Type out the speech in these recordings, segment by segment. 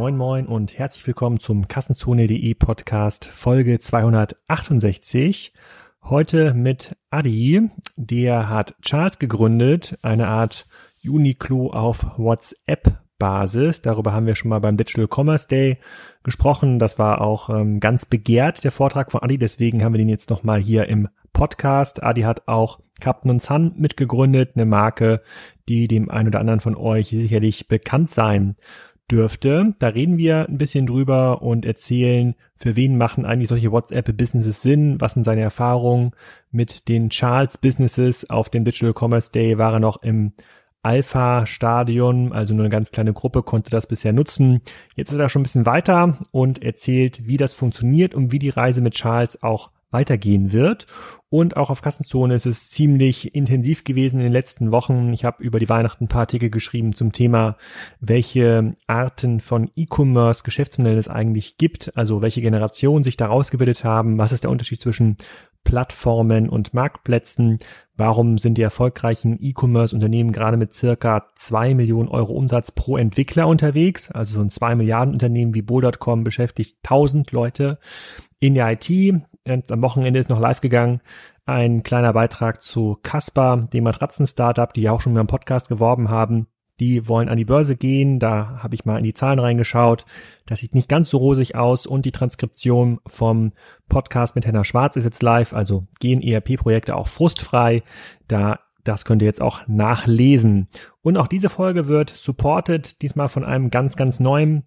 Moin Moin und herzlich willkommen zum Kassenzone.de Podcast Folge 268. Heute mit Adi, der hat Charles gegründet, eine Art Uniqlo auf WhatsApp Basis. Darüber haben wir schon mal beim Digital Commerce Day gesprochen. Das war auch ähm, ganz begehrt, der Vortrag von Adi. Deswegen haben wir den jetzt nochmal hier im Podcast. Adi hat auch Captain Sun mitgegründet, eine Marke, die dem einen oder anderen von euch sicherlich bekannt sein dürfte. Da reden wir ein bisschen drüber und erzählen, für wen machen eigentlich solche WhatsApp-Businesses Sinn, was sind seine Erfahrungen mit den Charles-Businesses. Auf dem Digital Commerce Day war er noch im Alpha-Stadion, also nur eine ganz kleine Gruppe konnte das bisher nutzen. Jetzt ist er schon ein bisschen weiter und erzählt, wie das funktioniert und wie die Reise mit Charles auch weitergehen wird. Und auch auf Kassenzone ist es ziemlich intensiv gewesen in den letzten Wochen. Ich habe über die Weihnachten ein paar Artikel geschrieben zum Thema, welche Arten von E-Commerce Geschäftsmodellen es eigentlich gibt, also welche Generationen sich daraus gebildet haben, was ist der Unterschied zwischen Plattformen und Marktplätzen. Warum sind die erfolgreichen E-Commerce-Unternehmen gerade mit circa zwei Millionen Euro Umsatz pro Entwickler unterwegs? Also so ein zwei Milliarden Unternehmen wie Bo.com beschäftigt 1000 Leute in der IT. Und am Wochenende ist noch live gegangen ein kleiner Beitrag zu Casper, dem Matratzen-Startup, die ja auch schon mal im Podcast geworben haben. Die wollen an die Börse gehen. Da habe ich mal in die Zahlen reingeschaut. Das sieht nicht ganz so rosig aus. Und die Transkription vom Podcast mit Henna Schwarz ist jetzt live. Also gehen ERP-Projekte auch frustfrei. Da das könnt ihr jetzt auch nachlesen. Und auch diese Folge wird supported, diesmal von einem ganz, ganz neuen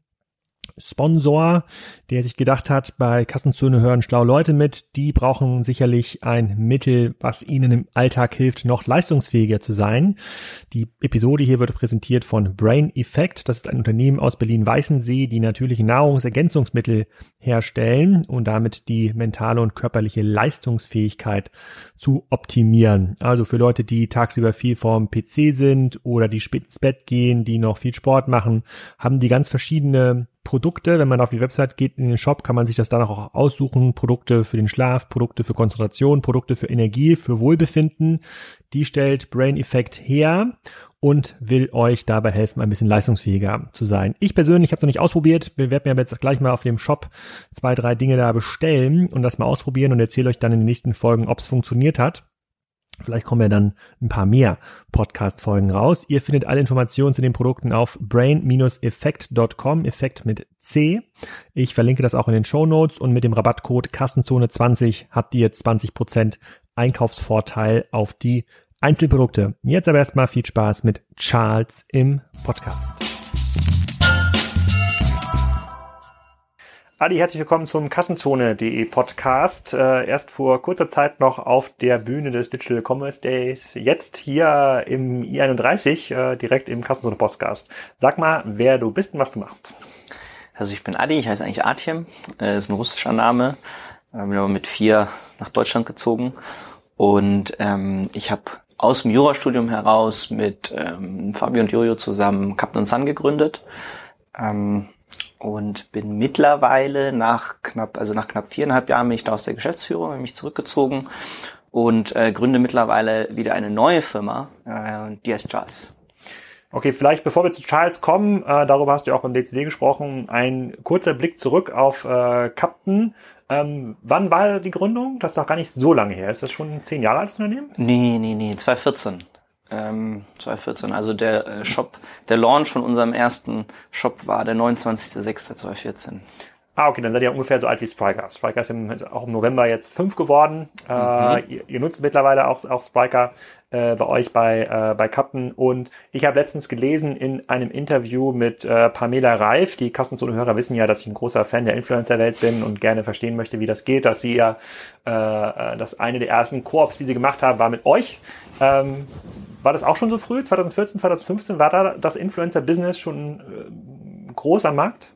Sponsor, der sich gedacht hat, bei Kassenzone hören schlau Leute mit, die brauchen sicherlich ein Mittel, was ihnen im Alltag hilft, noch leistungsfähiger zu sein. Die Episode hier wird präsentiert von Brain Effect. Das ist ein Unternehmen aus Berlin-Weißensee, die natürliche Nahrungsergänzungsmittel herstellen und damit die mentale und körperliche Leistungsfähigkeit zu optimieren. Also für Leute, die tagsüber viel vorm PC sind oder die spät ins Bett gehen, die noch viel Sport machen, haben die ganz verschiedene Produkte. Wenn man auf die Website geht, in den Shop, kann man sich das danach auch aussuchen. Produkte für den Schlaf, Produkte für Konzentration, Produkte für Energie, für Wohlbefinden. Die stellt Brain Effect her und will euch dabei helfen, ein bisschen leistungsfähiger zu sein. Ich persönlich habe es noch nicht ausprobiert. Wir werden mir jetzt gleich mal auf dem Shop zwei, drei Dinge da bestellen und das mal ausprobieren und erzähle euch dann in den nächsten Folgen, ob es funktioniert hat. Vielleicht kommen ja dann ein paar mehr Podcast-Folgen raus. Ihr findet alle Informationen zu den Produkten auf brain-effekt.com, Effekt mit C. Ich verlinke das auch in den Show Notes und mit dem Rabattcode Kassenzone20 habt ihr 20% Einkaufsvorteil auf die Einzelprodukte. Jetzt aber erstmal viel Spaß mit Charles im Podcast. Adi, herzlich willkommen zum Kassenzone.de Podcast. Äh, erst vor kurzer Zeit noch auf der Bühne des Digital Commerce Days, jetzt hier im I31, äh, direkt im Kassenzone Podcast. Sag mal, wer du bist und was du machst. Also ich bin Adi, ich heiße eigentlich Artjem, äh, ist ein russischer Name, bin aber mit vier nach Deutschland gezogen und ähm, ich habe aus dem Jurastudium heraus mit ähm, Fabio und Jojo zusammen Captain Sun gegründet. Ähm, und bin mittlerweile nach knapp, also nach knapp viereinhalb Jahren bin ich da aus der Geschäftsführung, bin mich zurückgezogen und äh, gründe mittlerweile wieder eine neue Firma, äh, die heißt Charles. Okay, vielleicht bevor wir zu Charles kommen, äh, darüber hast du ja auch beim DCD gesprochen, ein kurzer Blick zurück auf äh, Captain. Ähm, wann war die Gründung? Das ist doch gar nicht so lange her. Ist das schon zehn Jahre altes Unternehmen? Nee, nee, nee, 2014 ähm, 2014. Also der äh, Shop, der Launch von unserem ersten Shop war der 29.06.2014. Ah, okay, dann seid ihr ungefähr so alt wie Spriker. Spriker ist auch im November jetzt fünf geworden. Äh, mhm. Äh, ihr, ihr, nutzt mittlerweile auch, auch Spriker äh, bei euch bei, äh, bei Captain. Und ich habe letztens gelesen in einem Interview mit äh, Pamela Reif, die Kassenzone-Hörer wissen ja, dass ich ein großer Fan der Influencer-Welt bin und gerne verstehen möchte, wie das geht, dass sie ja, äh, äh dass eine der ersten Koops, die sie gemacht haben, war mit euch. Ähm, war das auch schon so früh? 2014, 2015 war da das Influencer-Business schon äh, groß am Markt?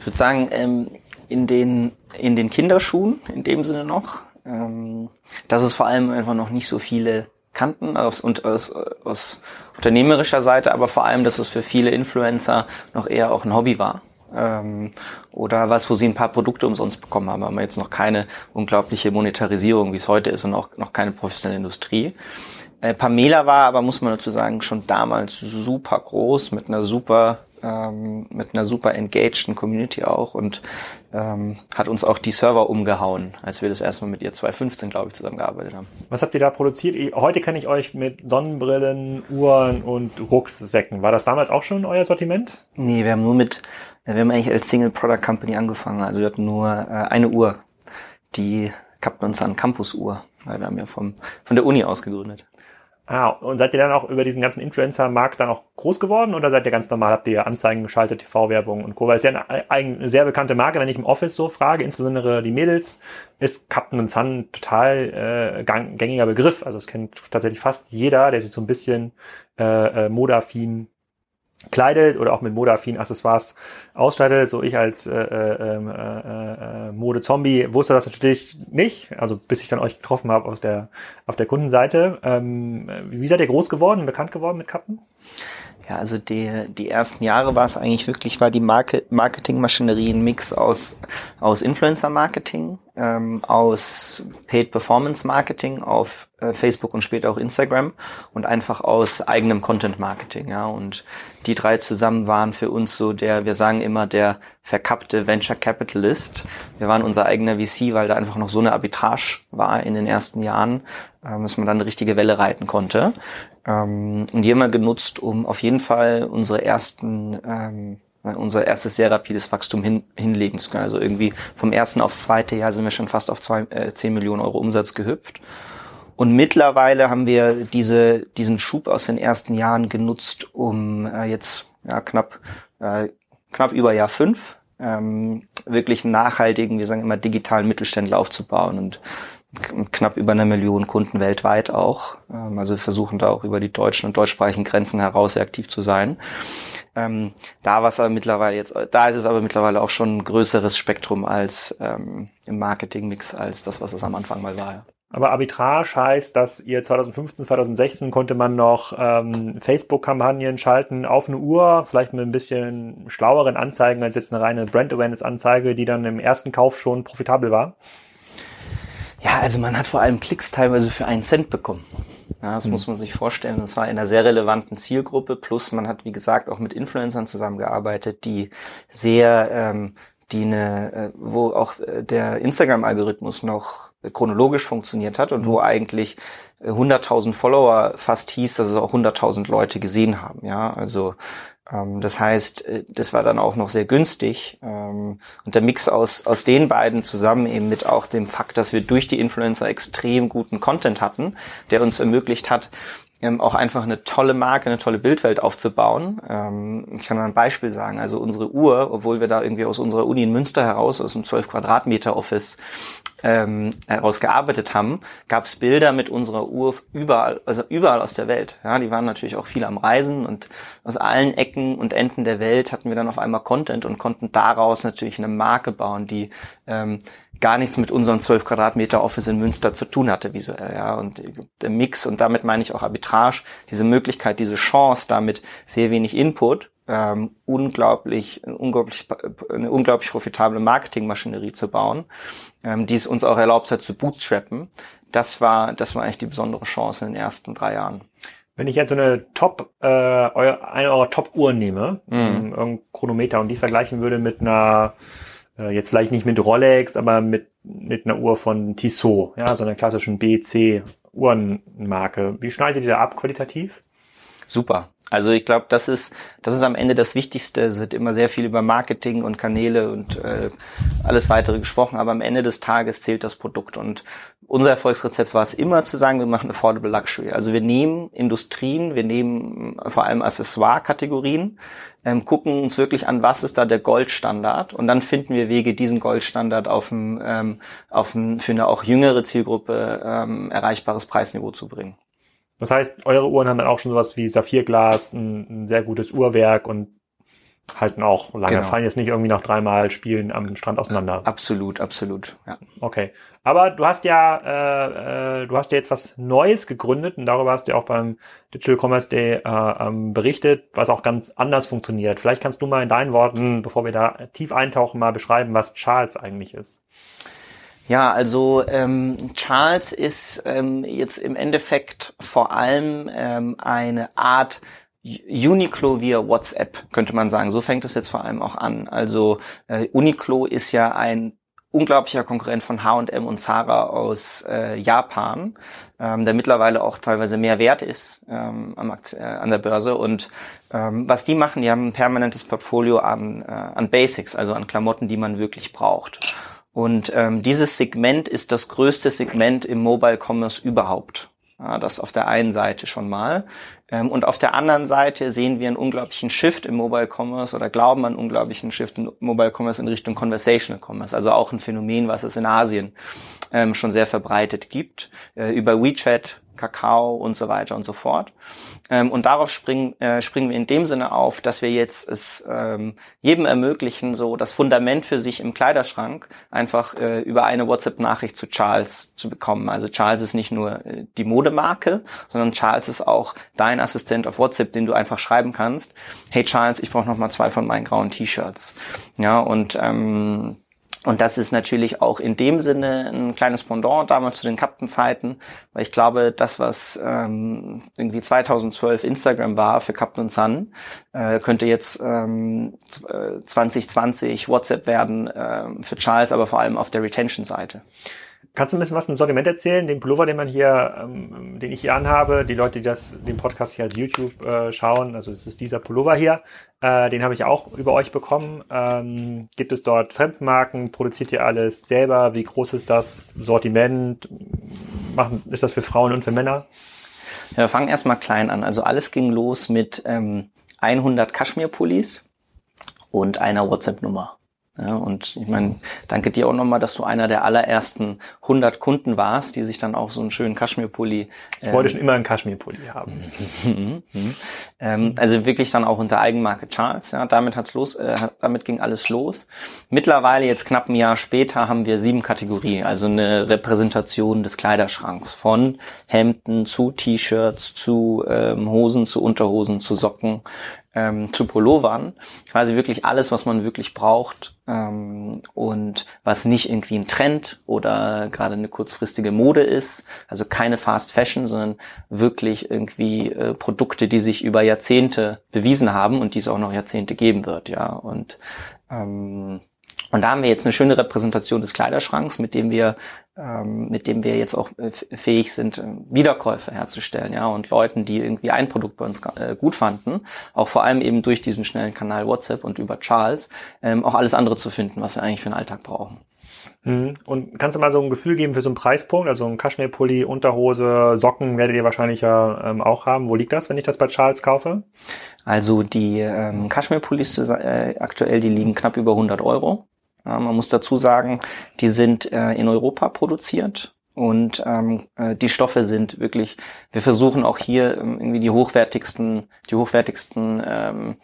Ich würde sagen, ähm, in, den, in den Kinderschuhen, in dem Sinne noch. Ähm, dass es vor allem einfach noch nicht so viele kannten aus, und aus, aus unternehmerischer Seite, aber vor allem, dass es für viele Influencer noch eher auch ein Hobby war. Ähm, oder was, wo sie ein paar Produkte umsonst bekommen haben, aber jetzt noch keine unglaubliche Monetarisierung, wie es heute ist und auch noch keine professionelle Industrie. Äh, Pamela war aber, muss man dazu sagen, schon damals super groß mit einer super ähm, mit einer super engageden Community auch und ähm, hat uns auch die Server umgehauen, als wir das erste Mal mit ihr 2015, glaube ich, zusammengearbeitet haben. Was habt ihr da produziert? Heute kenne ich euch mit Sonnenbrillen, Uhren und Rucksäcken. War das damals auch schon euer Sortiment? Nee, wir haben nur mit, wir haben eigentlich als Single Product Company angefangen. Also wir hatten nur äh, eine Uhr, die Captain uns an Campus-Uhr, weil wir haben ja vom, von der Uni aus gegründet. Ah, und seid ihr dann auch über diesen ganzen Influencer-Markt dann auch groß geworden oder seid ihr ganz normal, habt ihr Anzeigen geschaltet, TV-Werbung und Co. Weil es ja eine, eine, sehr bekannte Marke, wenn ich im Office so frage, insbesondere die Mädels, ist Captain Sun total äh, gängiger Begriff. Also es kennt tatsächlich fast jeder, der sich so ein bisschen äh, äh, modaffin kleidet oder auch mit modeaffinen Accessoires ausstattet. So ich als äh, äh, ähm, äh, äh, Mode-Zombie wusste das natürlich nicht, also bis ich dann euch getroffen habe aus der, auf der Kundenseite. Ähm, wie seid ihr groß geworden, bekannt geworden mit Kappen? Ja, also die, die ersten Jahre war es eigentlich wirklich, war die Marke, Marketingmaschinerie ein Mix aus, aus Influencer-Marketing, ähm, aus Paid Performance Marketing auf äh, Facebook und später auch Instagram und einfach aus eigenem Content Marketing, ja. Und die drei zusammen waren für uns so der, wir sagen immer der verkappte Venture Capitalist. Wir waren unser eigener VC, weil da einfach noch so eine Arbitrage war in den ersten Jahren, ähm, dass man dann eine richtige Welle reiten konnte. Ähm, und die haben wir genutzt, um auf jeden Fall unsere ersten ähm, unser erstes sehr rapides Wachstum hin, hinlegen zu können. Also irgendwie vom ersten aufs zweite Jahr sind wir schon fast auf zwei, äh, 10 Millionen Euro Umsatz gehüpft. Und mittlerweile haben wir diese, diesen Schub aus den ersten Jahren genutzt, um äh, jetzt ja, knapp, äh, knapp über Jahr fünf ähm, wirklich nachhaltigen, wir sagen immer digitalen Mittelständler aufzubauen und knapp über eine Million Kunden weltweit auch. Ähm, also wir versuchen da auch über die deutschen und deutschsprachigen Grenzen heraus sehr aktiv zu sein. Ähm, da war aber mittlerweile jetzt, da ist es aber mittlerweile auch schon ein größeres Spektrum als ähm, im Marketingmix als das, was es am Anfang mal war. Aber Arbitrage heißt, dass ihr 2015, 2016 konnte man noch ähm, Facebook-Kampagnen schalten auf eine Uhr, vielleicht mit ein bisschen schlaueren Anzeigen als jetzt eine reine Brand Awareness-Anzeige, die dann im ersten Kauf schon profitabel war. Ja, also man hat vor allem Klicks teilweise für einen Cent bekommen. Ja, das mhm. muss man sich vorstellen. Das war in einer sehr relevanten Zielgruppe. Plus man hat, wie gesagt, auch mit Influencern zusammengearbeitet, die sehr, ähm, die eine, äh, wo auch äh, der Instagram-Algorithmus noch chronologisch funktioniert hat und mhm. wo eigentlich 100.000 äh, Follower fast hieß, dass es auch 100.000 Leute gesehen haben. Ja, also das heißt, äh, das war dann auch noch sehr günstig. Ähm, und der Mix aus, aus den beiden zusammen eben mit auch dem Fakt, dass wir durch die Influencer extrem guten Content hatten, der uns ermöglicht hat, ähm, auch einfach eine tolle Marke, eine tolle Bildwelt aufzubauen. ich kann mal ein Beispiel sagen. Also unsere Uhr, obwohl wir da irgendwie aus unserer Uni in Münster heraus, aus einem 12 Quadratmeter Office ähm, herausgearbeitet haben, gab es Bilder mit unserer Uhr überall, also überall aus der Welt. Ja, die waren natürlich auch viel am Reisen und aus allen Ecken und Enden der Welt hatten wir dann auf einmal Content und konnten daraus natürlich eine Marke bauen, die ähm, gar nichts mit unserem 12 Quadratmeter Office in Münster zu tun hatte visuell, ja. Und der Mix, und damit meine ich auch Arbitrage, diese Möglichkeit, diese Chance, damit sehr wenig Input ähm, unglaublich, unglaublich, eine unglaublich profitable Marketingmaschinerie zu bauen, ähm, die es uns auch erlaubt hat zu bootstrappen. Das war, das war eigentlich die besondere Chance in den ersten drei Jahren. Wenn ich jetzt so eine Top, äh, eine eurer Top-Uhren nehme, mhm. Ähm, irgendein Chronometer und die vergleichen würde mit einer, äh, jetzt vielleicht nicht mit Rolex, aber mit, mit einer Uhr von Tissot, ja, so einer klassischen BC Uhrenmarke. Wie schneidet ihr da ab qualitativ? Super. Also ich glaube, das ist, das ist am Ende das Wichtigste. Es wird immer sehr viel über Marketing und Kanäle und äh, alles weitere gesprochen, aber am Ende des Tages zählt das Produkt. Und unser Erfolgsrezept war es immer zu sagen, wir machen Affordable Luxury. Also wir nehmen Industrien, wir nehmen vor allem Accessoire-Kategorien, ähm, gucken uns wirklich an, was ist da der Goldstandard und dann finden wir Wege, diesen Goldstandard auf ein, ähm, auf ein für eine auch jüngere Zielgruppe ähm, erreichbares Preisniveau zu bringen. Das heißt, eure Uhren haben dann auch schon sowas wie Saphirglas, ein, ein sehr gutes Uhrwerk und halten auch lange. Genau. Fallen jetzt nicht irgendwie nach dreimal Spielen am Strand auseinander. Absolut, absolut. Ja. Okay. Aber du hast ja, äh, äh, du hast ja jetzt was Neues gegründet und darüber hast du ja auch beim Digital Commerce Day äh, ähm, berichtet, was auch ganz anders funktioniert. Vielleicht kannst du mal in deinen Worten, bevor wir da tief eintauchen, mal beschreiben, was Charles eigentlich ist. Ja, also ähm, Charles ist ähm, jetzt im Endeffekt vor allem ähm, eine Art Uniqlo via WhatsApp, könnte man sagen. So fängt es jetzt vor allem auch an. Also äh, Uniqlo ist ja ein unglaublicher Konkurrent von H&M und Zara aus äh, Japan, ähm, der mittlerweile auch teilweise mehr wert ist ähm, am äh, an der Börse. Und ähm, was die machen, die haben ein permanentes Portfolio an, äh, an Basics, also an Klamotten, die man wirklich braucht. Und ähm, dieses Segment ist das größte Segment im Mobile Commerce überhaupt. Ja, das auf der einen Seite schon mal. Ähm, und auf der anderen Seite sehen wir einen unglaublichen Shift im Mobile Commerce oder glauben an einen unglaublichen Shift im Mobile Commerce in Richtung Conversational Commerce. Also auch ein Phänomen, was es in Asien ähm, schon sehr verbreitet gibt. Äh, über WeChat Kakao und so weiter und so fort. Ähm, und darauf springen, äh, springen wir in dem Sinne auf, dass wir jetzt es ähm, jedem ermöglichen, so das Fundament für sich im Kleiderschrank einfach äh, über eine WhatsApp-Nachricht zu Charles zu bekommen. Also Charles ist nicht nur äh, die Modemarke, sondern Charles ist auch dein Assistent auf WhatsApp, den du einfach schreiben kannst. Hey Charles, ich brauche noch mal zwei von meinen grauen T-Shirts. Ja und ähm, und das ist natürlich auch in dem Sinne ein kleines Pendant damals zu den Captain-Zeiten, weil ich glaube, das, was ähm, irgendwie 2012 Instagram war für Captain Sun, äh, könnte jetzt ähm, 2020 WhatsApp werden äh, für Charles, aber vor allem auf der Retention-Seite. Kannst du ein bisschen was zum Sortiment erzählen? Den Pullover, den man hier, ähm, den ich hier anhabe, die Leute, die das, den Podcast hier als YouTube äh, schauen, also es ist dieser Pullover hier, äh, den habe ich auch über euch bekommen. Ähm, gibt es dort Fremdmarken? Produziert ihr alles selber? Wie groß ist das Sortiment? Machen, ist das für Frauen und für Männer? Ja, wir fangen erstmal klein an. Also alles ging los mit ähm, 100 Kaschmir-Pullis und einer WhatsApp-Nummer. Ja, und ich meine, danke dir auch nochmal, dass du einer der allerersten 100 Kunden warst, die sich dann auch so einen schönen Kaschmirpulli. Ich ähm, wollte schon immer einen Kaschmirpulli haben. ähm, also wirklich dann auch unter Eigenmarke Charles. Ja, damit hat's los, äh, damit ging alles los. Mittlerweile jetzt knapp ein Jahr später haben wir sieben Kategorien, also eine Repräsentation des Kleiderschranks von Hemden zu T-Shirts zu ähm, Hosen zu Unterhosen zu Socken ähm, zu Pullovern. Quasi wirklich alles, was man wirklich braucht ähm, und was nicht irgendwie ein Trend oder gerade eine kurzfristige Mode ist. Also keine Fast Fashion, sondern wirklich irgendwie äh, Produkte, die sich über Jahrzehnte bewiesen haben und die es auch noch Jahrzehnte geben wird. Ja und ähm, und da haben wir jetzt eine schöne Repräsentation des Kleiderschranks, mit dem wir, ähm, mit dem wir jetzt auch äh, fähig sind, äh, Wiederkäufe herzustellen, ja, und Leuten, die irgendwie ein Produkt bei uns äh, gut fanden, auch vor allem eben durch diesen schnellen Kanal WhatsApp und über Charles, ähm, auch alles andere zu finden, was wir eigentlich für den Alltag brauchen. Mhm. Und kannst du mal so ein Gefühl geben für so einen Preispunkt? Also ein Kaschmirpulli, Unterhose, Socken werdet ihr wahrscheinlich ja ähm, auch haben. Wo liegt das, wenn ich das bei Charles kaufe? Also die ähm, Kaschmirpullis äh, aktuell, die liegen knapp über 100 Euro. Man muss dazu sagen, die sind äh, in Europa produziert und ähm, äh, die Stoffe sind wirklich, wir versuchen auch hier ähm, irgendwie die hochwertigsten, die hochwertigsten ähm,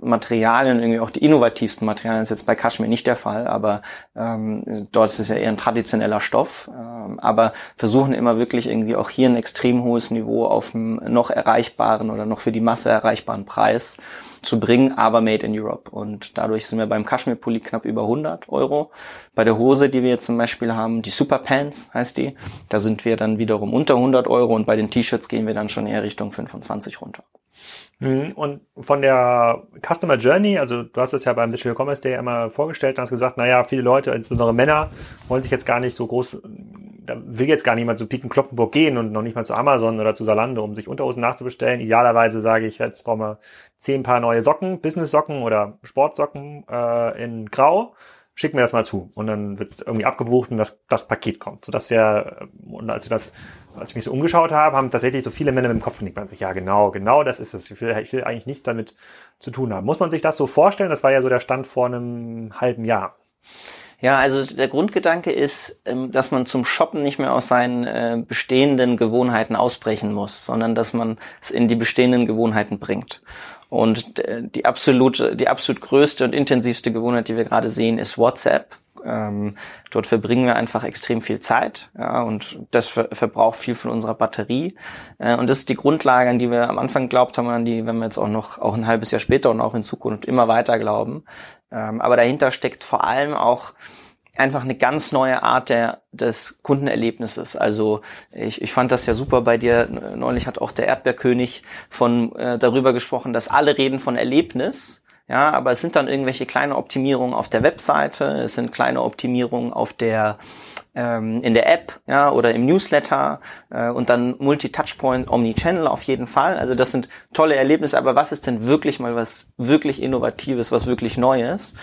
Materialien, irgendwie auch die innovativsten Materialien, ist jetzt bei Kaschmir nicht der Fall, aber ähm, dort ist es ja eher ein traditioneller Stoff, ähm, aber versuchen immer wirklich irgendwie auch hier ein extrem hohes Niveau auf einem noch erreichbaren oder noch für die Masse erreichbaren Preis zu bringen, aber made in Europe. Und dadurch sind wir beim Kaschmir-Pulli knapp über 100 Euro. Bei der Hose, die wir jetzt zum Beispiel haben, die Super Pants heißt die, da sind wir dann wiederum unter 100 Euro und bei den T-Shirts gehen wir dann schon eher Richtung 25 runter. Mhm. Und von der Customer Journey, also du hast es ja beim Digital Commerce Day einmal vorgestellt und hast gesagt, naja, viele Leute, insbesondere Männer, wollen sich jetzt gar nicht so groß, da will jetzt gar niemand zu Piken Kloppenburg gehen und noch nicht mal zu Amazon oder zu Salando, um sich Unterhosen nachzubestellen. Idealerweise sage ich, jetzt brauchen wir zehn Paar neue Socken, Business-Socken oder Sportsocken äh, in Grau schick mir das mal zu. Und dann wird es irgendwie abgebucht und das, das Paket kommt. So dass wir, und als ich das, als ich mich so umgeschaut habe, haben tatsächlich so viele Männer mit dem Kopf genickt. Also, ja, genau, genau, das ist es. Ich will, ich will eigentlich nichts damit zu tun haben. Muss man sich das so vorstellen? Das war ja so der Stand vor einem halben Jahr. Ja, also der Grundgedanke ist, ähm, dass man zum Shoppen nicht mehr aus seinen äh, bestehenden Gewohnheiten ausbrechen muss, sondern dass man es in die bestehenden Gewohnheiten bringt. Und äh, die absolute, die absolut größte und intensivste Gewohnheit, die wir gerade sehen, ist WhatsApp. Ähm, dort verbringen wir einfach extrem viel Zeit ja, und das ver verbraucht viel von unserer Batterie. Äh, und das ist die Grundlage, an die wir am Anfang glaubt haben, an die, wenn wir jetzt auch noch auch ein halbes Jahr später und auch in Zukunft immer weiter glauben. Ähm, aber dahinter steckt vor allem auch einfach eine ganz neue Art der, des Kundenerlebnisses. Also ich, ich fand das ja super bei dir. Neulich hat auch der Erdbeerkönig von äh, darüber gesprochen, dass alle reden von Erlebnis. Ja, aber es sind dann irgendwelche kleine Optimierungen auf der Webseite, es sind kleine Optimierungen auf der ähm, in der App ja, oder im Newsletter äh, und dann Multi-Touchpoint, Omni-Channel auf jeden Fall. Also das sind tolle Erlebnisse, aber was ist denn wirklich mal was wirklich Innovatives, was wirklich Neues?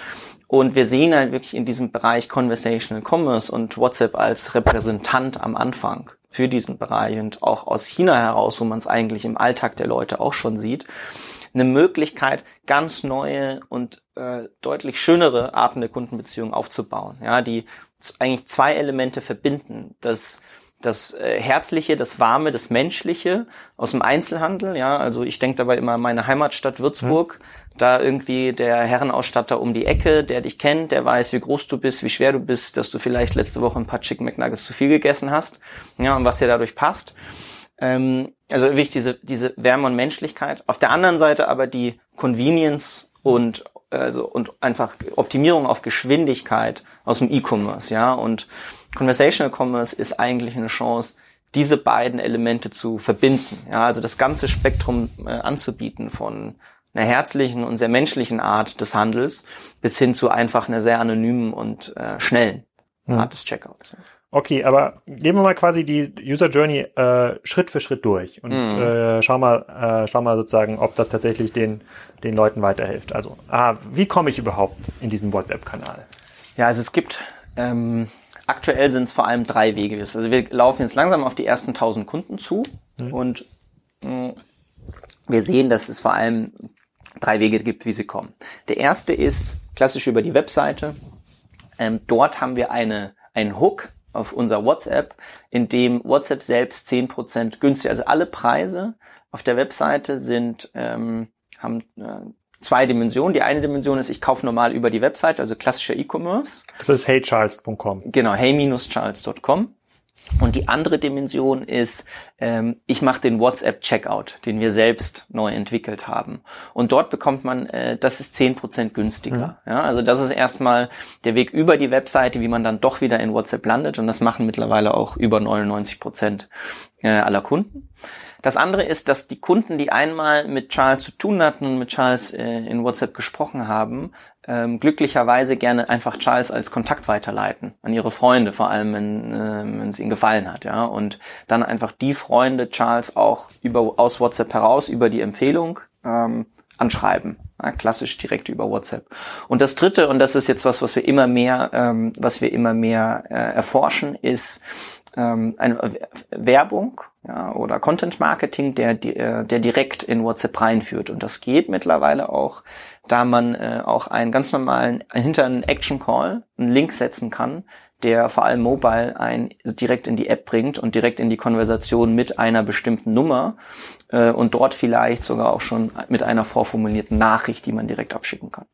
Und wir sehen halt wirklich in diesem Bereich Conversational Commerce und WhatsApp als Repräsentant am Anfang für diesen Bereich und auch aus China heraus, wo man es eigentlich im Alltag der Leute auch schon sieht, eine Möglichkeit, ganz neue und äh, deutlich schönere Arten der Kundenbeziehung aufzubauen, ja, die eigentlich zwei Elemente verbinden. Das das äh, Herzliche, das Warme, das Menschliche aus dem Einzelhandel, ja, also ich denke dabei immer an meine Heimatstadt Würzburg, mhm. da irgendwie der Herrenausstatter um die Ecke, der dich kennt, der weiß, wie groß du bist, wie schwer du bist, dass du vielleicht letzte Woche ein paar Chicken McNuggets zu viel gegessen hast, ja, und was dir dadurch passt. Ähm, also wirklich diese, diese Wärme und Menschlichkeit. Auf der anderen Seite aber die Convenience und also und einfach Optimierung auf Geschwindigkeit aus dem E-Commerce, ja, und Conversational Commerce ist eigentlich eine Chance, diese beiden Elemente zu verbinden. Ja, also das ganze Spektrum äh, anzubieten von einer herzlichen und sehr menschlichen Art des Handels bis hin zu einfach einer sehr anonymen und äh, schnellen hm. Art des Checkouts. Okay, aber gehen wir mal quasi die User Journey äh, Schritt für Schritt durch und mhm. äh, schau mal, äh, schau mal sozusagen, ob das tatsächlich den den Leuten weiterhilft. Also, ah, wie komme ich überhaupt in diesen WhatsApp-Kanal? Ja, also es gibt ähm, Aktuell sind es vor allem drei Wege. Also wir laufen jetzt langsam auf die ersten 1000 Kunden zu mhm. und mh, mm, wir sehen, dass es vor allem drei Wege gibt, wie sie kommen. Der erste ist klassisch über die Webseite. Ähm, dort haben wir eine, einen Hook auf unser WhatsApp, in dem WhatsApp selbst 10% günstiger, also alle Preise auf der Webseite sind, ähm, haben äh, zwei Dimensionen. Die eine Dimension ist, ich kaufe normal über die Website, also klassischer E-Commerce. Das ist heycharles.com. Genau, hey-charles.com. Und die andere Dimension ist, ähm, ich mache den WhatsApp-Checkout, den wir selbst neu entwickelt haben. Und dort bekommt man, äh, das ist zehn Prozent günstiger. Mhm. Ja, also das ist erstmal der Weg über die Webseite, wie man dann doch wieder in WhatsApp landet. Und das machen mittlerweile auch über 99 Prozent äh, aller Kunden. Das andere ist, dass die Kunden, die einmal mit Charles zu tun hatten und mit Charles äh, in WhatsApp gesprochen haben, ähm, glücklicherweise gerne einfach Charles als Kontakt weiterleiten an ihre Freunde, vor allem wenn äh, es ihnen gefallen hat, ja, und dann einfach die Freunde Charles auch über aus WhatsApp heraus über die Empfehlung ähm, anschreiben, ja, klassisch direkt über WhatsApp. Und das Dritte und das ist jetzt was, was wir immer mehr, ähm, was wir immer mehr äh, erforschen, ist ähm, eine Werbung ja, oder Content Marketing, der, äh, der direkt in WhatsApp reinführt. Und das geht mittlerweile auch, da man äh, auch einen ganz normalen, hinter einen Action Call einen Link setzen kann, der vor allem mobile ein direkt in die App bringt und direkt in die Konversation mit einer bestimmten Nummer äh, und dort vielleicht sogar auch schon mit einer vorformulierten Nachricht, die man direkt abschicken kann.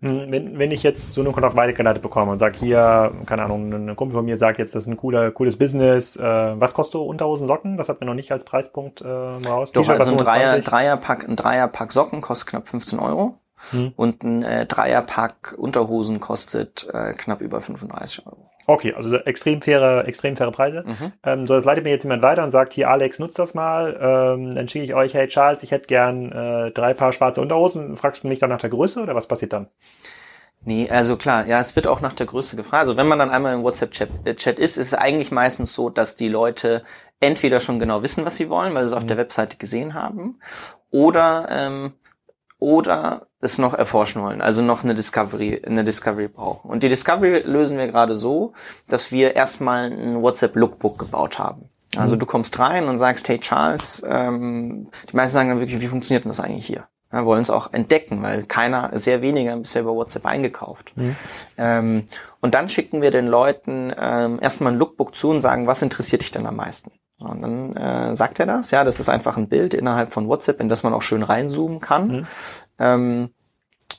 Hm, wenn, wenn ich jetzt so eine Kontakt weitergeleitet bekomme und sage hier, keine Ahnung, ein Kumpel von mir sagt jetzt, das ist ein cooler, cooles Business, äh, was kostet so Unterhosen Socken? Das hat mir noch nicht als Preispunkt äh, raus. Doch, also ein Dreier, Dreierpack, ein Dreierpack Socken kostet knapp 15 Euro hm. und ein äh, Dreierpack Unterhosen kostet äh, knapp über 35 Euro. Okay, also extrem faire, extrem faire Preise. Mhm. Ähm, so, das leitet mir jetzt jemand weiter und sagt, hier Alex, nutzt das mal. Ähm, dann schicke ich euch, hey Charles, ich hätte gern äh, drei Paar schwarze Unterhosen. Fragst du mich dann nach der Größe oder was passiert dann? Nee, also klar, ja, es wird auch nach der Größe gefragt. Also wenn man dann einmal im WhatsApp-Chat äh, Chat ist, ist es eigentlich meistens so, dass die Leute entweder schon genau wissen, was sie wollen, weil sie es auf mhm. der Webseite gesehen haben, oder ähm, oder es noch erforschen wollen, also noch eine Discovery, eine Discovery brauchen. Und die Discovery lösen wir gerade so, dass wir erstmal ein WhatsApp Lookbook gebaut haben. Also mhm. du kommst rein und sagst, hey Charles, ähm, die meisten sagen dann wirklich, wie funktioniert denn das eigentlich hier? Wir wollen es auch entdecken, weil keiner, sehr weniger bisher über WhatsApp eingekauft. Mhm. Ähm, und dann schicken wir den Leuten ähm, erstmal ein Lookbook zu und sagen, was interessiert dich denn am meisten? Und dann äh, sagt er das, ja, das ist einfach ein Bild innerhalb von WhatsApp, in das man auch schön reinzoomen kann. Mhm. Ähm,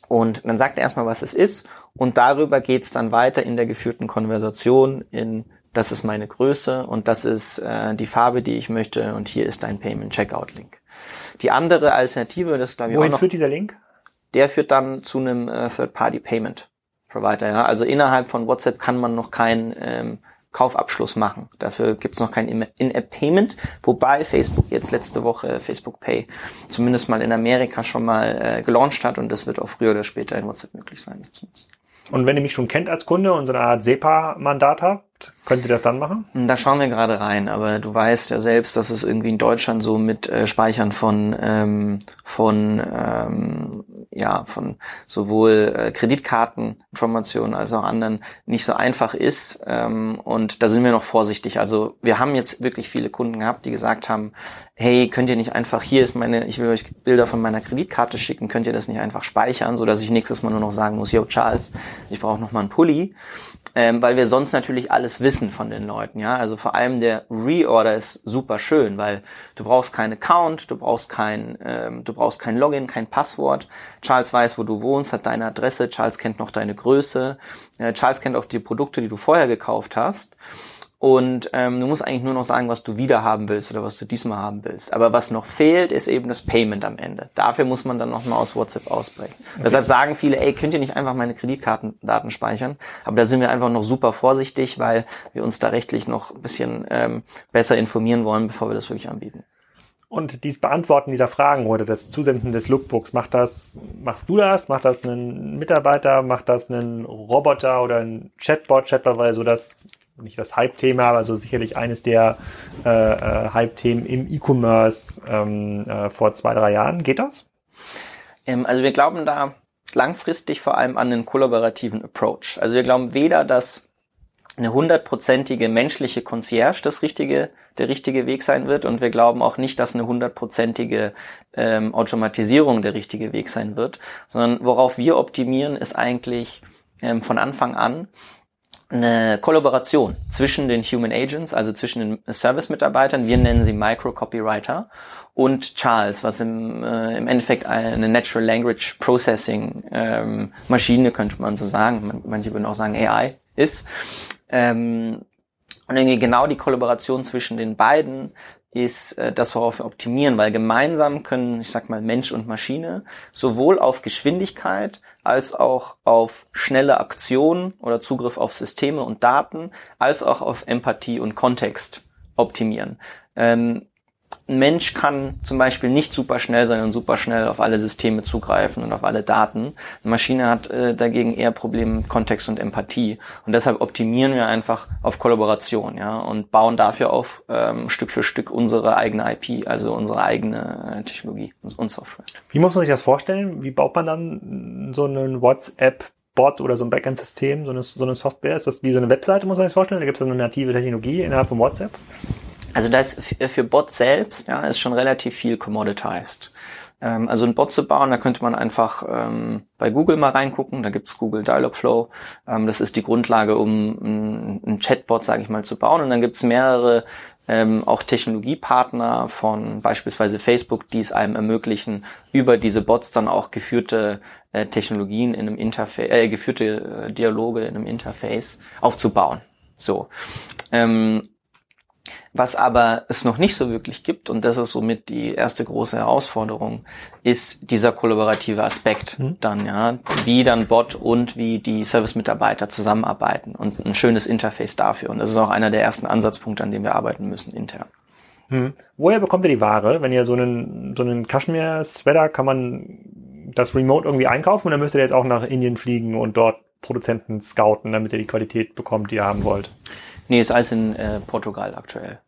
und dann sagt er erstmal, was es ist. Und darüber geht's dann weiter in der geführten Konversation in das ist meine Größe und das ist äh, die Farbe, die ich möchte und hier ist dein Payment Checkout Link. Die andere Alternative, das glaube ich Wohin auch noch, führt dieser Link? Der führt dann zu einem äh, Third Party Payment. Provider. Ja? Also innerhalb von WhatsApp kann man noch kein ähm, Kaufabschluss machen. Dafür gibt's noch kein In-App-Payment, wobei Facebook jetzt letzte Woche Facebook Pay zumindest mal in Amerika schon mal äh, gelauncht hat und das wird auch früher oder später in WhatsApp möglich sein, das zu nutzen. Und wenn ihr mich schon kennt als Kunde und so eine Art SEPA-Mandat habt, könnt ihr das dann machen? Da schauen wir gerade rein, aber du weißt ja selbst, dass es irgendwie in Deutschland so mit äh, Speichern von ähm, von ähm, ja von sowohl äh, Kreditkarteninformationen als auch anderen nicht so einfach ist ähm, und da sind wir noch vorsichtig. Also wir haben jetzt wirklich viele Kunden gehabt, die gesagt haben, hey, könnt ihr nicht einfach hier ist meine, ich will euch Bilder von meiner Kreditkarte schicken, könnt ihr das nicht einfach speichern, so dass ich nächstes Mal nur noch sagen muss, yo Charles, ich brauche noch mal einen Pulli ähm, weil wir sonst natürlich alles wissen von den Leuten, ja. Also vor allem der Reorder ist super schön, weil du brauchst keinen Account, du brauchst kein, ähm, du brauchst kein Login, kein Passwort. Charles weiß, wo du wohnst, hat deine Adresse, Charles kennt noch deine Größe, äh, Charles kennt auch die Produkte, die du vorher gekauft hast. Und ähm, du musst eigentlich nur noch sagen, was du wieder haben willst oder was du diesmal haben willst. Aber was noch fehlt, ist eben das Payment am Ende. Dafür muss man dann nochmal aus WhatsApp ausbrechen. Okay. Deshalb sagen viele, ey, könnt ihr nicht einfach meine Kreditkartendaten speichern? Aber da sind wir einfach noch super vorsichtig, weil wir uns da rechtlich noch ein bisschen ähm, besser informieren wollen, bevor wir das wirklich anbieten. Und dieses Beantworten dieser Fragen oder das Zusenden des Lookbooks, macht das, machst du das? Macht das ein Mitarbeiter? Macht das ein Roboter oder ein Chatbot? Chatbot war ja so das nicht das Hype-Thema, aber so sicherlich eines der äh, äh, Hype-Themen im E-Commerce ähm, äh, vor zwei, drei Jahren. Geht das? Ähm, also wir glauben da langfristig vor allem an einen kollaborativen Approach. Also wir glauben weder, dass eine hundertprozentige menschliche Concierge das richtige, der richtige Weg sein wird und wir glauben auch nicht, dass eine hundertprozentige ähm, Automatisierung der richtige Weg sein wird, sondern worauf wir optimieren, ist eigentlich ähm, von Anfang an eine Kollaboration zwischen den Human Agents, also zwischen den Service-Mitarbeitern, wir nennen sie Micro-Copywriter, und Charles, was im, äh, im Endeffekt eine Natural Language Processing ähm, Maschine, könnte man so sagen, manche würden auch sagen AI ist. Ähm, und irgendwie genau die Kollaboration zwischen den beiden ist äh, das, worauf wir optimieren, weil gemeinsam können, ich sag mal, Mensch und Maschine sowohl auf Geschwindigkeit als auch auf schnelle Aktionen oder Zugriff auf Systeme und Daten, als auch auf Empathie und Kontext optimieren. Ähm, ein Mensch kann zum Beispiel nicht super schnell sein und super schnell auf alle Systeme zugreifen und auf alle Daten. Eine Maschine hat äh, dagegen eher Probleme mit Kontext und Empathie. Und deshalb optimieren wir einfach auf Kollaboration, ja, und bauen dafür auf ähm, Stück für Stück unsere eigene IP, also unsere eigene äh, Technologie und Software. Wie muss man sich das vorstellen? Wie baut man dann so einen WhatsApp Bot oder so ein Backend-System, so eine, so eine Software? Ist das wie so eine Webseite, muss man sich vorstellen? Da gibt es eine native Technologie innerhalb von WhatsApp? Also das für Bot selbst, ja, ist schon relativ viel commoditized. Ähm, also ein Bot zu bauen, da könnte man einfach ähm, bei Google mal reingucken, da gibt's Google Dialogflow. Ähm, das ist die Grundlage, um ein, ein Chatbot, sage ich mal, zu bauen. Und dann gibt's mehrere ähm, auch Technologiepartner von beispielsweise Facebook, die es einem ermöglichen, über diese Bots dann auch geführte äh, Technologien in einem Interface, äh, geführte äh, Dialoge in einem Interface aufzubauen. So. Ähm, was aber es noch nicht so wirklich gibt, und das ist somit die erste große Herausforderung, ist dieser kollaborative Aspekt mhm. dann, ja, wie dann Bot und wie die Service-Mitarbeiter zusammenarbeiten und ein schönes Interface dafür. Und das ist auch einer der ersten Ansatzpunkte, an dem wir arbeiten müssen intern. Hm. Woher bekommt ihr die Ware? Wenn ihr so einen, so einen Kaschmir-Sweater, kann man das remote irgendwie einkaufen und dann müsst ihr jetzt auch nach Indien fliegen und dort Produzenten scouten, damit ihr die Qualität bekommt, die ihr haben wollt? Nee, ist alles in äh, Portugal aktuell.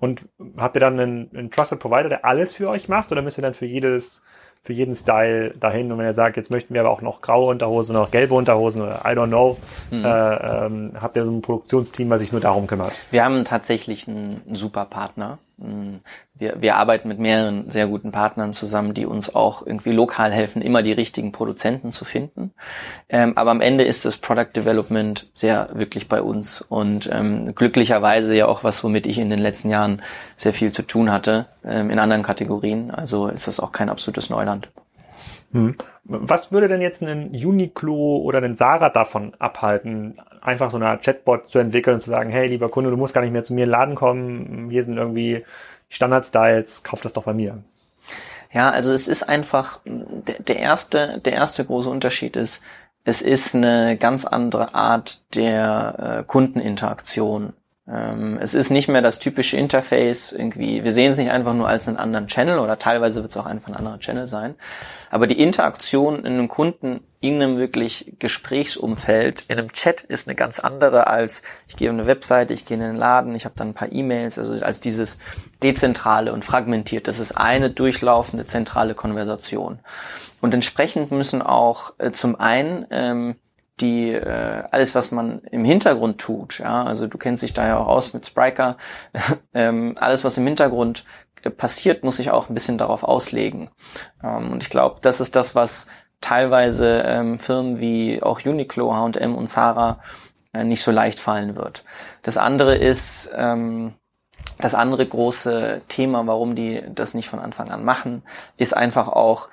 Und habt ihr dann einen, einen Trusted Provider, der alles für euch macht, oder müsst ihr dann für jedes, für jeden Style dahin? Und wenn ihr sagt, jetzt möchten wir aber auch noch graue Unterhosen oder noch gelbe Unterhosen oder I don't know, mhm. äh, ähm, habt ihr so ein Produktionsteam, was sich nur darum kümmert? Wir haben tatsächlich einen, super Partner, wir, wir arbeiten mit mehreren sehr guten Partnern zusammen, die uns auch irgendwie lokal helfen, immer die richtigen Produzenten zu finden. Ähm, aber am Ende ist das Product Development sehr wirklich bei uns und ähm, glücklicherweise ja auch was, womit ich in den letzten Jahren sehr viel zu tun hatte ähm, in anderen Kategorien. Also ist das auch kein absolutes Neuland. Hm. Was würde denn jetzt einen Uniqlo oder einen Sarah davon abhalten, einfach so eine Art Chatbot zu entwickeln und zu sagen, hey, lieber Kunde, du musst gar nicht mehr zu mir in den Laden kommen, hier sind irgendwie Standard-Styles, kauf das doch bei mir. Ja, also es ist einfach, der, der erste, der erste große Unterschied ist, es ist eine ganz andere Art der äh, Kundeninteraktion. Ähm, es ist nicht mehr das typische Interface irgendwie. Wir sehen es nicht einfach nur als einen anderen Channel oder teilweise wird es auch einfach ein anderer Channel sein. Aber die Interaktion in einem Kunden in einem wirklich Gesprächsumfeld, in einem Chat ist eine ganz andere als ich gehe auf eine Webseite, ich gehe in den Laden, ich habe dann ein paar E-Mails, also als dieses dezentrale und fragmentiert. Das ist eine durchlaufende zentrale Konversation. Und entsprechend müssen auch äh, zum einen ähm, die äh, alles, was man im Hintergrund tut, ja, also du kennst dich da ja auch aus mit Spriker, ähm, alles, was im Hintergrund äh, passiert, muss sich auch ein bisschen darauf auslegen. Ähm, und ich glaube, das ist das, was teilweise ähm, Firmen wie auch Uniqlo, H&M und Zara äh, nicht so leicht fallen wird. Das andere ist ähm, das andere große Thema, warum die das nicht von Anfang an machen, ist einfach auch,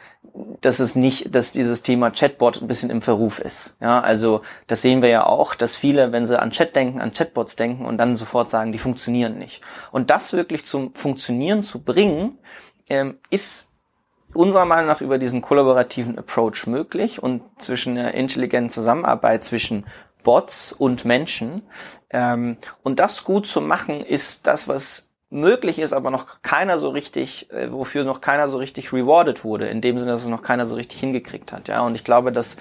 dass es nicht, dass dieses Thema Chatbot ein bisschen im Verruf ist. Ja, also das sehen wir ja auch, dass viele, wenn sie an Chat denken, an Chatbots denken und dann sofort sagen, die funktionieren nicht. Und das wirklich zum Funktionieren zu bringen, ähm, ist unserer Meinung nach über diesen kollaborativen Approach möglich und zwischen der intelligenten Zusammenarbeit zwischen Bots und Menschen. Ähm, und das gut zu machen, ist das, was möglich ist, aber noch keiner so richtig, äh, wofür noch keiner so richtig rewarded wurde, in dem Sinne, dass es noch keiner so richtig hingekriegt hat. Ja, und ich glaube, dass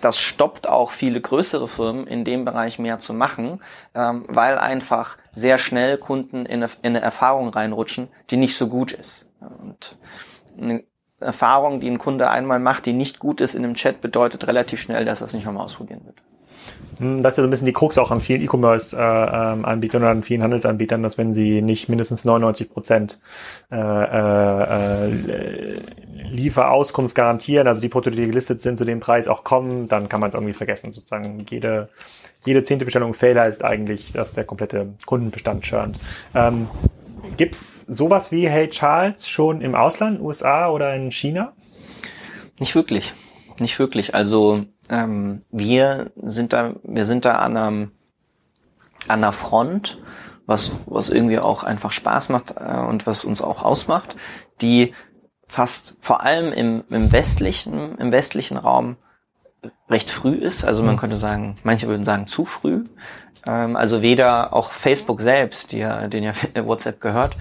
das stoppt auch viele größere Firmen in dem Bereich mehr zu machen, ähm, weil einfach sehr schnell Kunden in eine, in eine Erfahrung reinrutschen, die nicht so gut ist. Und eine Erfahrung, die ein Kunde einmal macht, die nicht gut ist in einem Chat, bedeutet relativ schnell, dass er es nicht nochmal ausprobieren wird. Hm, das ist ja so ein bisschen die Krux auch an vielen E-Commerce-Anbietern oder an vielen Handelsanbietern, dass wenn sie nicht mindestens 99 Prozent äh, äh, Lieferauskunft garantieren, also die Produkte, die gelistet sind, zu dem Preis auch kommen, dann kann man es irgendwie vergessen. Sozusagen jede, jede zehnte Bestellung Fehler ist eigentlich, dass der komplette Kundenbestand churnt. Ähm, Gibt es sowas wie Hey Charles schon im Ausland, USA oder in China? Nicht wirklich. Nicht wirklich. Also ähm, wir sind da, wir sind da an einem, an einer Front, was, was irgendwie auch einfach Spaß macht äh, und was uns auch ausmacht, die fast vor allem im, im westlichen, im westlichen Raum recht früh ist. Also man mhm. könnte sagen, manche würden sagen zu früh. Ähm, also weder auch Facebook selbst, die ja, den ja WhatsApp gehört,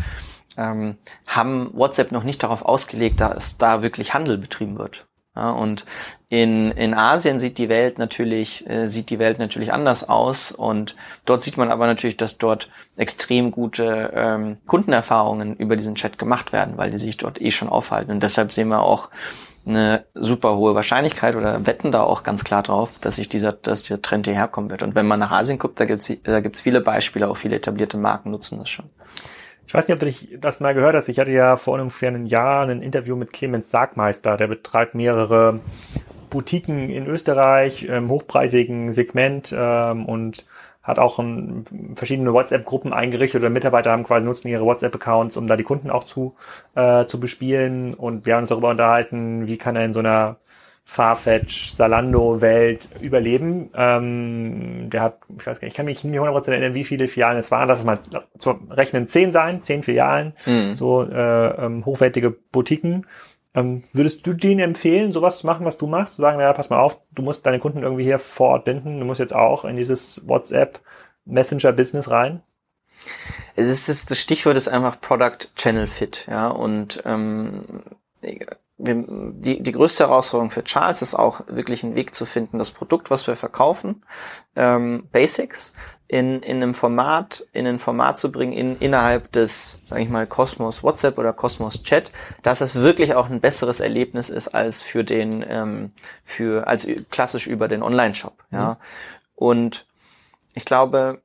ähm, haben WhatsApp noch nicht darauf ausgelegt, dass da wirklich Handel betrieben wird. Ja, und in, in Asien sieht die Welt natürlich, äh, sieht die Welt natürlich anders aus. Und dort sieht man aber natürlich, dass dort extrem gute ähm, Kundenerfahrungen über diesen Chat gemacht werden, weil die sich dort eh schon aufhalten. Und deshalb sehen wir auch eine super hohe Wahrscheinlichkeit oder wetten da auch ganz klar drauf, dass sich dieser, dass dieser Trend hierher kommen wird. Und wenn man nach Asien guckt, da gibt's da gibt's viele Beispiele, auch viele etablierte Marken nutzen das schon. Ich weiß nicht, ob du das mal gehört hast. Ich hatte ja vor ungefähr einem Jahr ein Interview mit Clemens Sargmeister. Der betreibt mehrere Boutiquen in Österreich im hochpreisigen Segment ähm, und hat auch ein, verschiedene WhatsApp-Gruppen eingerichtet oder Mitarbeiter haben quasi nutzen ihre WhatsApp-Accounts, um da die Kunden auch zu, äh, zu bespielen. Und wir haben uns darüber unterhalten, wie kann er in so einer Farfetch, Salando-Welt überleben. Ähm, der hat, ich weiß gar nicht, ich kann mich nicht mehr 100% erinnern, wie viele Filialen es waren. Lass es mal zu rechnen, zehn sein, zehn Filialen, mhm. so äh, ähm, hochwertige Boutiquen. Ähm, würdest du denen empfehlen, sowas zu machen, was du machst? Zu sagen, naja, pass mal auf, du musst deine Kunden irgendwie hier vor Ort binden, du musst jetzt auch in dieses WhatsApp Messenger-Business rein? Es ist das Stichwort ist einfach Product Channel Fit, ja, und ähm, die, die größte Herausforderung für Charles ist auch wirklich einen Weg zu finden, das Produkt, was wir verkaufen, ähm, Basics, in, in einem Format, in ein Format zu bringen, in, innerhalb des, sage ich mal, Cosmos WhatsApp oder Cosmos Chat, dass es wirklich auch ein besseres Erlebnis ist als für den, ähm, für, als klassisch über den Online-Shop, ja. Mhm. Und ich glaube,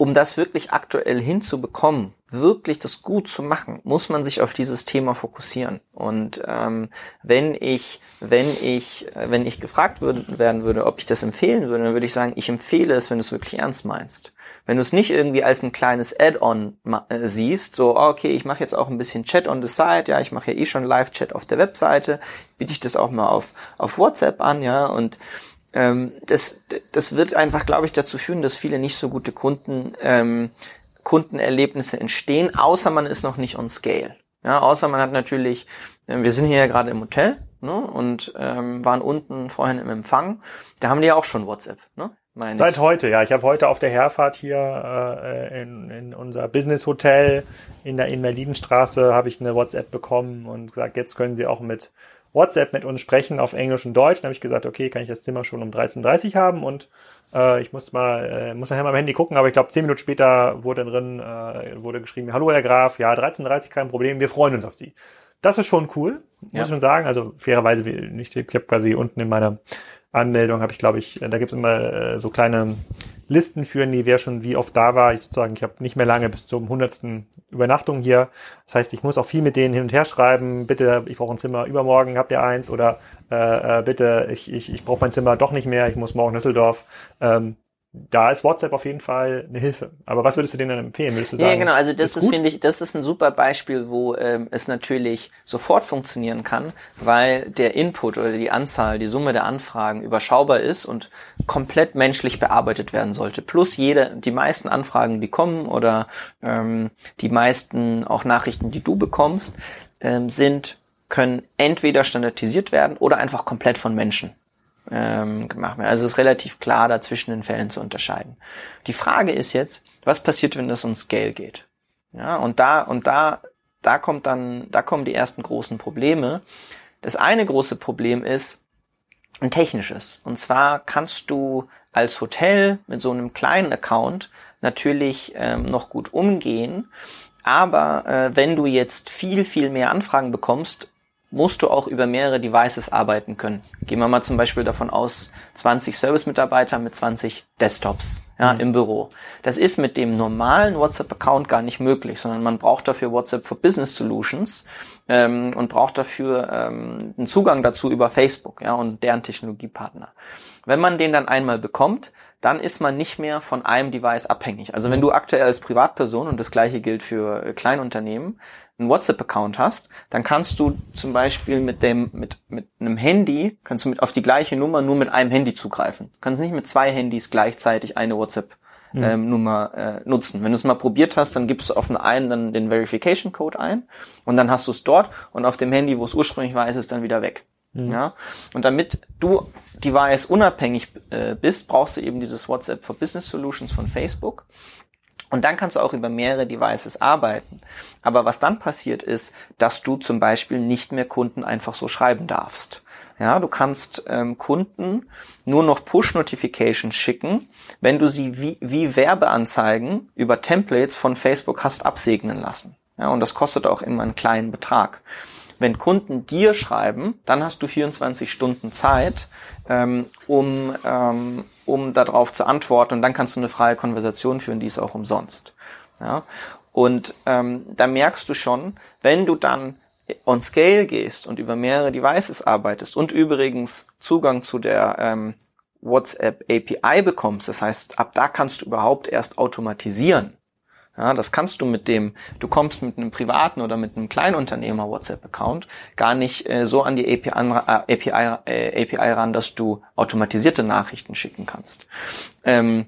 um das wirklich aktuell hinzubekommen, wirklich das gut zu machen, muss man sich auf dieses Thema fokussieren. Und ähm, wenn ich, wenn ich, wenn ich gefragt würde, werden würde, ob ich das empfehlen würde, dann würde ich sagen, ich empfehle es, wenn du es wirklich ernst meinst. Wenn du es nicht irgendwie als ein kleines Add-on äh, siehst, so oh, okay, ich mache jetzt auch ein bisschen Chat on the side, ja, ich mache ja eh schon Live-Chat auf der Webseite, biete ich das auch mal auf auf WhatsApp an, ja, und ähm, das, das wird einfach, glaube ich, dazu führen, dass viele nicht so gute Kunden, ähm, Kundenerlebnisse entstehen, außer man ist noch nicht on scale. Ja, außer man hat natürlich, äh, wir sind hier ja gerade im Hotel, ne, und ähm, waren unten vorhin im Empfang. Da haben die ja auch schon WhatsApp. Ne? Seit heute, ja. Ich habe heute auf der Herfahrt hier äh, in, in unser Business Hotel in der Invalidenstraße habe ich eine WhatsApp bekommen und gesagt, jetzt können Sie auch mit WhatsApp mit uns sprechen auf Englisch und Deutsch. Dann habe ich gesagt, okay, kann ich das Zimmer schon um 13.30 Uhr haben und äh, ich muss mal, äh, muss nachher mal am Handy gucken, aber ich glaube, zehn Minuten später wurde drin, äh, wurde geschrieben, hallo Herr Graf, ja, 13.30 Uhr kein Problem, wir freuen uns auf Sie. Das ist schon cool, muss ja. ich schon sagen. Also fairerweise nicht, ich habe quasi unten in meiner Anmeldung habe ich, glaube ich, da gibt es immer äh, so kleine Listen führen, die wer schon wie oft da war. Ich sozusagen, ich habe nicht mehr lange bis zum hundertsten Übernachtung hier. Das heißt, ich muss auch viel mit denen hin und her schreiben. Bitte, ich brauche ein Zimmer übermorgen, habt ihr eins? Oder äh, äh, bitte, ich, ich, ich brauche mein Zimmer doch nicht mehr, ich muss morgen Düsseldorf. Ähm, da ist WhatsApp auf jeden Fall eine Hilfe. Aber was würdest du denen dann empfehlen? Würdest du sagen, ja, genau. Also das ist, ist finde ich, das ist ein super Beispiel, wo ähm, es natürlich sofort funktionieren kann, weil der Input oder die Anzahl, die Summe der Anfragen überschaubar ist und komplett menschlich bearbeitet werden sollte. Plus jede, die meisten Anfragen, die kommen oder ähm, die meisten auch Nachrichten, die du bekommst, ähm, sind können entweder standardisiert werden oder einfach komplett von Menschen ähm, gemacht werden. Also es ist relativ klar, da zwischen den Fällen zu unterscheiden. Die Frage ist jetzt, was passiert, wenn das um Scale geht? Ja, und da, und da, da kommt dann, da kommen die ersten großen Probleme. Das eine große Problem ist ein technisches. Und zwar kannst du als Hotel mit so einem kleinen Account natürlich ähm, noch gut umgehen. Aber äh, wenn du jetzt viel, viel mehr Anfragen bekommst, musst du auch über mehrere Devices arbeiten können. Gehen wir mal zum Beispiel davon aus, 20 Service-Mitarbeiter mit 20 Desktops ja, mhm. im Büro. Das ist mit dem normalen WhatsApp-Account gar nicht möglich, sondern man braucht dafür WhatsApp for Business Solutions ähm, und braucht dafür ähm, einen Zugang dazu über Facebook ja, und deren Technologiepartner. Wenn man den dann einmal bekommt, dann ist man nicht mehr von einem Device abhängig. Also wenn du aktuell als Privatperson, und das gleiche gilt für Kleinunternehmen, einen WhatsApp-Account hast, dann kannst du zum Beispiel mit dem, mit, mit einem Handy, kannst du mit auf die gleiche Nummer nur mit einem Handy zugreifen. Du kannst nicht mit zwei Handys gleichzeitig eine WhatsApp mhm. ähm, Nummer äh, nutzen. Wenn du es mal probiert hast, dann gibst du auf den einen dann den Verification Code ein und dann hast du es dort und auf dem Handy, wo es ursprünglich war, ist es dann wieder weg. Mhm. Ja? Und damit du device unabhängig äh, bist, brauchst du eben dieses WhatsApp for Business Solutions von Facebook. Und dann kannst du auch über mehrere Devices arbeiten. Aber was dann passiert ist, dass du zum Beispiel nicht mehr Kunden einfach so schreiben darfst. Ja, du kannst ähm, Kunden nur noch Push-Notifications schicken, wenn du sie wie, wie Werbeanzeigen über Templates von Facebook hast absegnen lassen. Ja, und das kostet auch immer einen kleinen Betrag. Wenn Kunden dir schreiben, dann hast du 24 Stunden Zeit, ähm, um, ähm, um darauf zu antworten und dann kannst du eine freie Konversation führen, die ist auch umsonst. Ja? Und ähm, da merkst du schon, wenn du dann on Scale gehst und über mehrere Devices arbeitest und übrigens Zugang zu der ähm, WhatsApp API bekommst, das heißt, ab da kannst du überhaupt erst automatisieren, ja, das kannst du mit dem, du kommst mit einem privaten oder mit einem Kleinunternehmer WhatsApp-Account gar nicht äh, so an die API, an, äh, API, äh, API ran, dass du automatisierte Nachrichten schicken kannst. Ähm,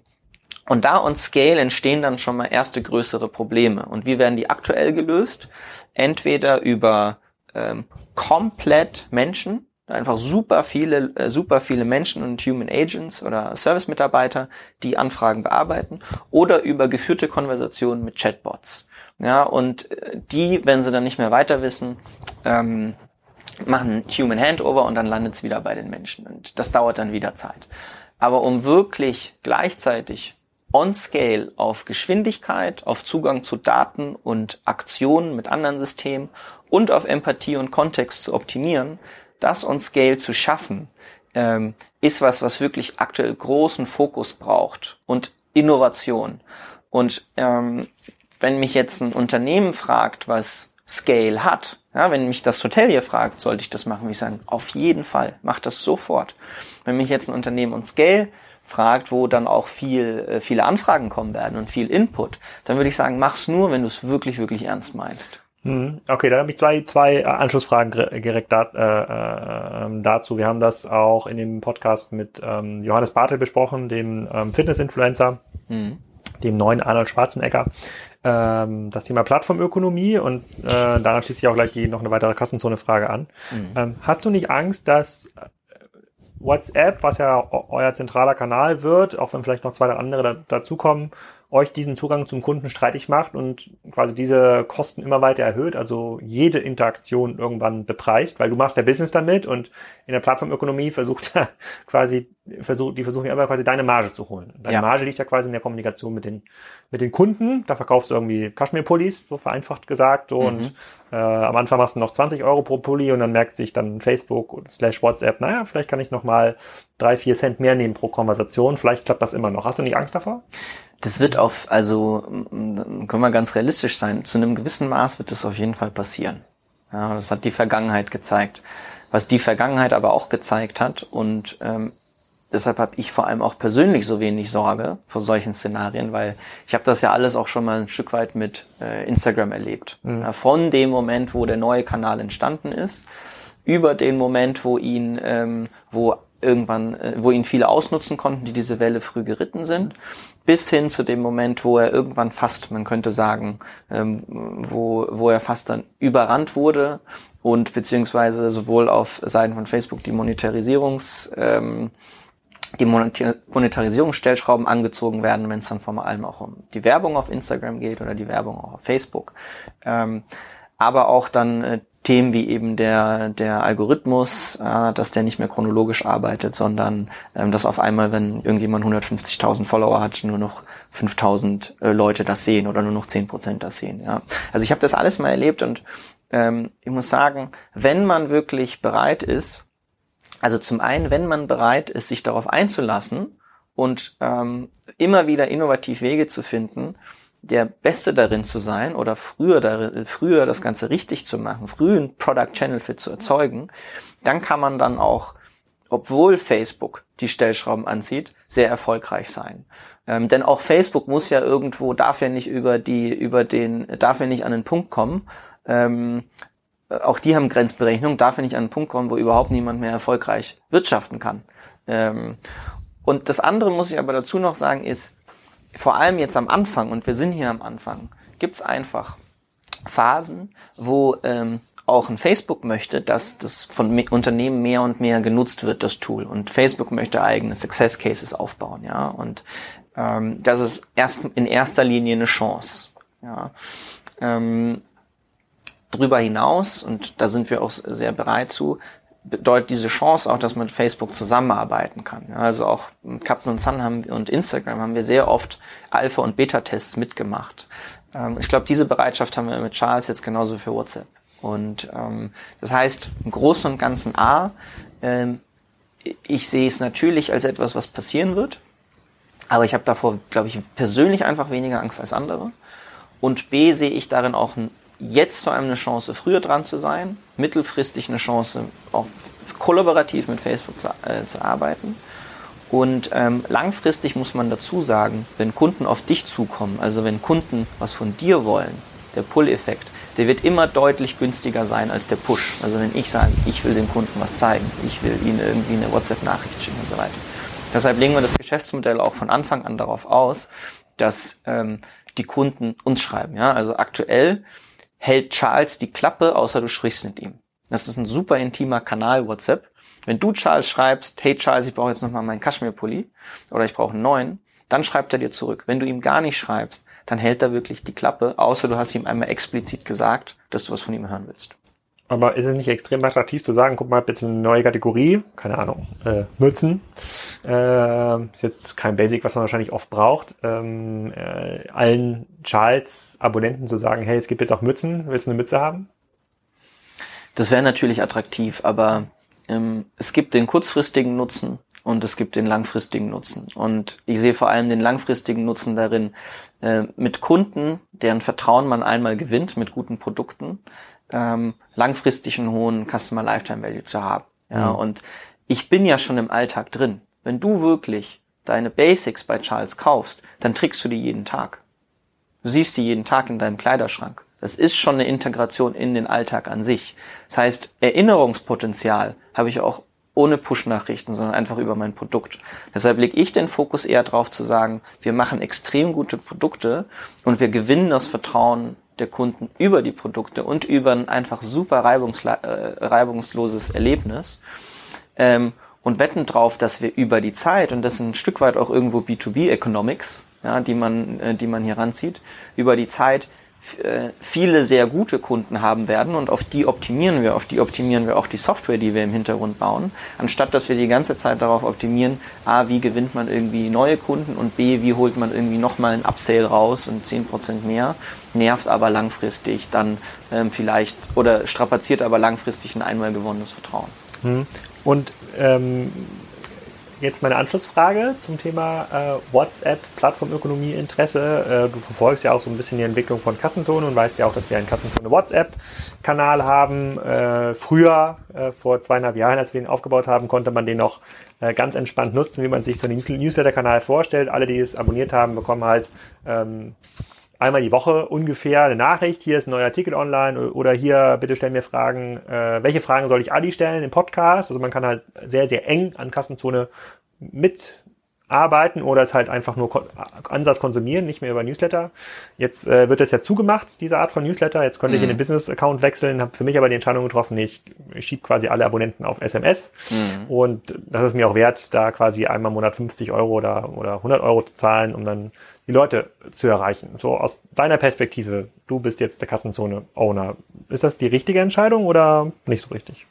und da und Scale entstehen dann schon mal erste größere Probleme. Und wie werden die aktuell gelöst? Entweder über ähm, komplett Menschen, einfach super viele, äh, super viele Menschen und Human Agents oder Service-Mitarbeiter, die Anfragen bearbeiten oder über geführte Konversationen mit Chatbots. Ja, und äh, die, wenn sie dann nicht mehr weiter wissen, ähm, machen Human Handover und dann landet es wieder bei den Menschen. Und das dauert dann wieder Zeit. Aber um wirklich gleichzeitig on scale auf Geschwindigkeit, auf Zugang zu Daten und Aktionen mit anderen Systemen und auf Empathie und Kontext zu optimieren, das on Scale zu schaffen, ähm, ist was, was wirklich aktuell großen Fokus braucht und Innovation. Und ähm, wenn mich jetzt ein Unternehmen fragt, was Scale hat, ja, wenn mich das Hotel hier fragt, sollte ich das machen, würde ich sagen, auf jeden Fall, mach das sofort. Wenn mich jetzt ein Unternehmen und Scale fragt, wo dann auch viel, äh, viele Anfragen kommen werden und viel Input, dann würde ich sagen, mach's nur, wenn du es wirklich, wirklich ernst meinst. Hm, okay, da habe ich zwei, zwei äh, Anschlussfragen direkt da, äh, äh, dazu. Wir haben das auch in dem Podcast mit ähm, Johannes Bartel besprochen, dem ähm, Fitness-Influencer. Mhm dem neuen Arnold Schwarzenegger, ähm, das Thema Plattformökonomie und äh, daran schließt sich auch gleich die, noch eine weitere Kassenzone-Frage an. Mhm. Ähm, hast du nicht Angst, dass WhatsApp, was ja euer zentraler Kanal wird, auch wenn vielleicht noch zwei andere da, dazukommen, euch diesen Zugang zum Kunden streitig macht und quasi diese Kosten immer weiter erhöht, also jede Interaktion irgendwann bepreist, weil du machst der Business damit und in der Plattformökonomie versucht quasi, versucht, die versuchen ja immer quasi deine Marge zu holen. Deine ja. Marge liegt ja quasi in der Kommunikation mit den, mit den Kunden. Da verkaufst du irgendwie Kaschmir-Pullis, so vereinfacht gesagt, so, mhm. und äh, am Anfang machst du noch 20 Euro pro Pulli und dann merkt sich dann Facebook slash WhatsApp, naja, vielleicht kann ich noch mal drei, vier Cent mehr nehmen pro Konversation. Vielleicht klappt das immer noch. Hast du nicht Angst davor? Das wird auf, also können wir ganz realistisch sein, zu einem gewissen Maß wird das auf jeden Fall passieren. Ja, das hat die Vergangenheit gezeigt. Was die Vergangenheit aber auch gezeigt hat und ähm, deshalb habe ich vor allem auch persönlich so wenig Sorge vor solchen Szenarien, weil ich habe das ja alles auch schon mal ein Stück weit mit äh, Instagram erlebt. Mhm. Ja, von dem Moment, wo der neue Kanal entstanden ist, über den Moment, wo ihn, ähm, wo irgendwann, äh, wo ihn viele ausnutzen konnten, die diese Welle früh geritten sind, bis hin zu dem Moment, wo er irgendwann fast, man könnte sagen, ähm, wo, wo er fast dann überrannt wurde und beziehungsweise sowohl auf Seiten von Facebook die Monetarisierungs, ähm, die Monetarisierungsstellschrauben angezogen werden, wenn es dann vor allem auch um die Werbung auf Instagram geht oder die Werbung auch auf Facebook. Ähm, aber auch dann äh, Themen wie eben der, der Algorithmus, äh, dass der nicht mehr chronologisch arbeitet, sondern ähm, dass auf einmal, wenn irgendjemand 150.000 Follower hat, nur noch 5.000 äh, Leute das sehen oder nur noch 10% das sehen. Ja. Also ich habe das alles mal erlebt und ähm, ich muss sagen, wenn man wirklich bereit ist, also zum einen, wenn man bereit ist, sich darauf einzulassen und ähm, immer wieder innovativ Wege zu finden, der Beste darin zu sein oder früher, darin, früher das Ganze richtig zu machen, früh ein Product Channel Fit zu erzeugen, dann kann man dann auch, obwohl Facebook die Stellschrauben anzieht, sehr erfolgreich sein. Ähm, denn auch Facebook muss ja irgendwo, darf ja nicht über die, über den, darf ja nicht an den Punkt kommen, ähm, auch die haben Grenzberechnung, darf ja nicht an den Punkt kommen, wo überhaupt niemand mehr erfolgreich wirtschaften kann. Ähm, und das andere muss ich aber dazu noch sagen, ist, vor allem jetzt am Anfang, und wir sind hier am Anfang, gibt es einfach Phasen, wo ähm, auch ein Facebook möchte, dass das von Unternehmen mehr und mehr genutzt wird, das Tool. Und Facebook möchte eigene Success Cases aufbauen, ja. Und ähm, das ist erst in erster Linie eine Chance. Ja. Ähm, darüber hinaus, und da sind wir auch sehr bereit zu, bedeutet diese Chance auch, dass man mit Facebook zusammenarbeiten kann. Also auch Captain und Sun haben, und Instagram haben wir sehr oft Alpha- und Beta-Tests mitgemacht. Ähm, ich glaube, diese Bereitschaft haben wir mit Charles jetzt genauso für WhatsApp. Und ähm, das heißt, im Großen und Ganzen A, ähm, ich sehe es natürlich als etwas, was passieren wird, aber ich habe davor, glaube ich, persönlich einfach weniger Angst als andere. Und B sehe ich darin auch ein jetzt vor allem eine Chance, früher dran zu sein, mittelfristig eine Chance, auch kollaborativ mit Facebook zu, äh, zu arbeiten. Und ähm, langfristig muss man dazu sagen, wenn Kunden auf dich zukommen, also wenn Kunden was von dir wollen, der Pull-Effekt, der wird immer deutlich günstiger sein als der Push. Also wenn ich sage, ich will dem Kunden was zeigen, ich will ihnen irgendwie eine WhatsApp-Nachricht schicken und so weiter. Deshalb legen wir das Geschäftsmodell auch von Anfang an darauf aus, dass ähm, die Kunden uns schreiben. Ja, also aktuell hält Charles die Klappe, außer du sprichst mit ihm. Das ist ein super intimer Kanal WhatsApp. Wenn du Charles schreibst, hey Charles, ich brauche jetzt nochmal meinen Kaschmir-Pulli oder ich brauche einen neuen, dann schreibt er dir zurück. Wenn du ihm gar nicht schreibst, dann hält er wirklich die Klappe, außer du hast ihm einmal explizit gesagt, dass du was von ihm hören willst. Aber ist es nicht extrem attraktiv zu sagen, guck mal, jetzt eine neue Kategorie, keine Ahnung, äh, Mützen. Äh, ist jetzt kein Basic, was man wahrscheinlich oft braucht. Ähm, äh, allen Charles-Abonnenten zu sagen, hey, es gibt jetzt auch Mützen, willst du eine Mütze haben? Das wäre natürlich attraktiv, aber ähm, es gibt den kurzfristigen Nutzen und es gibt den langfristigen Nutzen. Und ich sehe vor allem den langfristigen Nutzen darin, äh, mit Kunden, deren Vertrauen man einmal gewinnt mit guten Produkten, ähm, langfristig einen hohen Customer Lifetime Value zu haben. Ja, mhm. und ich bin ja schon im Alltag drin. Wenn du wirklich deine Basics bei Charles kaufst, dann trägst du die jeden Tag. Du siehst die jeden Tag in deinem Kleiderschrank. Das ist schon eine Integration in den Alltag an sich. Das heißt, Erinnerungspotenzial habe ich auch ohne Push-Nachrichten, sondern einfach über mein Produkt. Deshalb lege ich den Fokus eher darauf zu sagen, wir machen extrem gute Produkte und wir gewinnen das Vertrauen der Kunden über die Produkte und über ein einfach super äh, reibungsloses Erlebnis. Ähm, und wetten drauf, dass wir über die Zeit, und das ist ein Stück weit auch irgendwo B2B-Economics, ja, die man, äh, die man hier ranzieht, über die Zeit viele sehr gute Kunden haben werden und auf die optimieren wir, auf die optimieren wir auch die Software, die wir im Hintergrund bauen, anstatt dass wir die ganze Zeit darauf optimieren, a, wie gewinnt man irgendwie neue Kunden und b, wie holt man irgendwie nochmal ein Upsale raus und 10% mehr, nervt aber langfristig dann ähm, vielleicht oder strapaziert aber langfristig ein einmal gewonnenes Vertrauen. Hm. Und ähm, Jetzt meine Anschlussfrage zum Thema äh, WhatsApp, Plattformökonomie, Interesse. Äh, du verfolgst ja auch so ein bisschen die Entwicklung von Kassenzone und weißt ja auch, dass wir einen Kassenzone WhatsApp-Kanal haben. Äh, früher, äh, vor zweieinhalb Jahren, als wir ihn aufgebaut haben, konnte man den noch äh, ganz entspannt nutzen, wie man sich so einen Newsletter-Kanal vorstellt. Alle, die es abonniert haben, bekommen halt ähm, einmal die Woche ungefähr eine Nachricht, hier ist ein neuer Artikel online oder hier bitte stell mir Fragen, äh, welche Fragen soll ich Adi stellen im Podcast? Also man kann halt sehr, sehr eng an Kassenzone mitarbeiten oder es halt einfach nur Ansatz konsumieren, nicht mehr über Newsletter. Jetzt äh, wird das ja zugemacht, diese Art von Newsletter. Jetzt könnte mhm. ich in den mhm. Business-Account wechseln, habe für mich aber die Entscheidung getroffen, nee, ich, ich schiebe quasi alle Abonnenten auf SMS mhm. und das ist mir auch wert, da quasi einmal im Monat 50 Euro oder, oder 100 Euro zu zahlen, um dann die Leute zu erreichen. So aus deiner Perspektive, du bist jetzt der Kassenzone-Owner. Ist das die richtige Entscheidung oder nicht so richtig?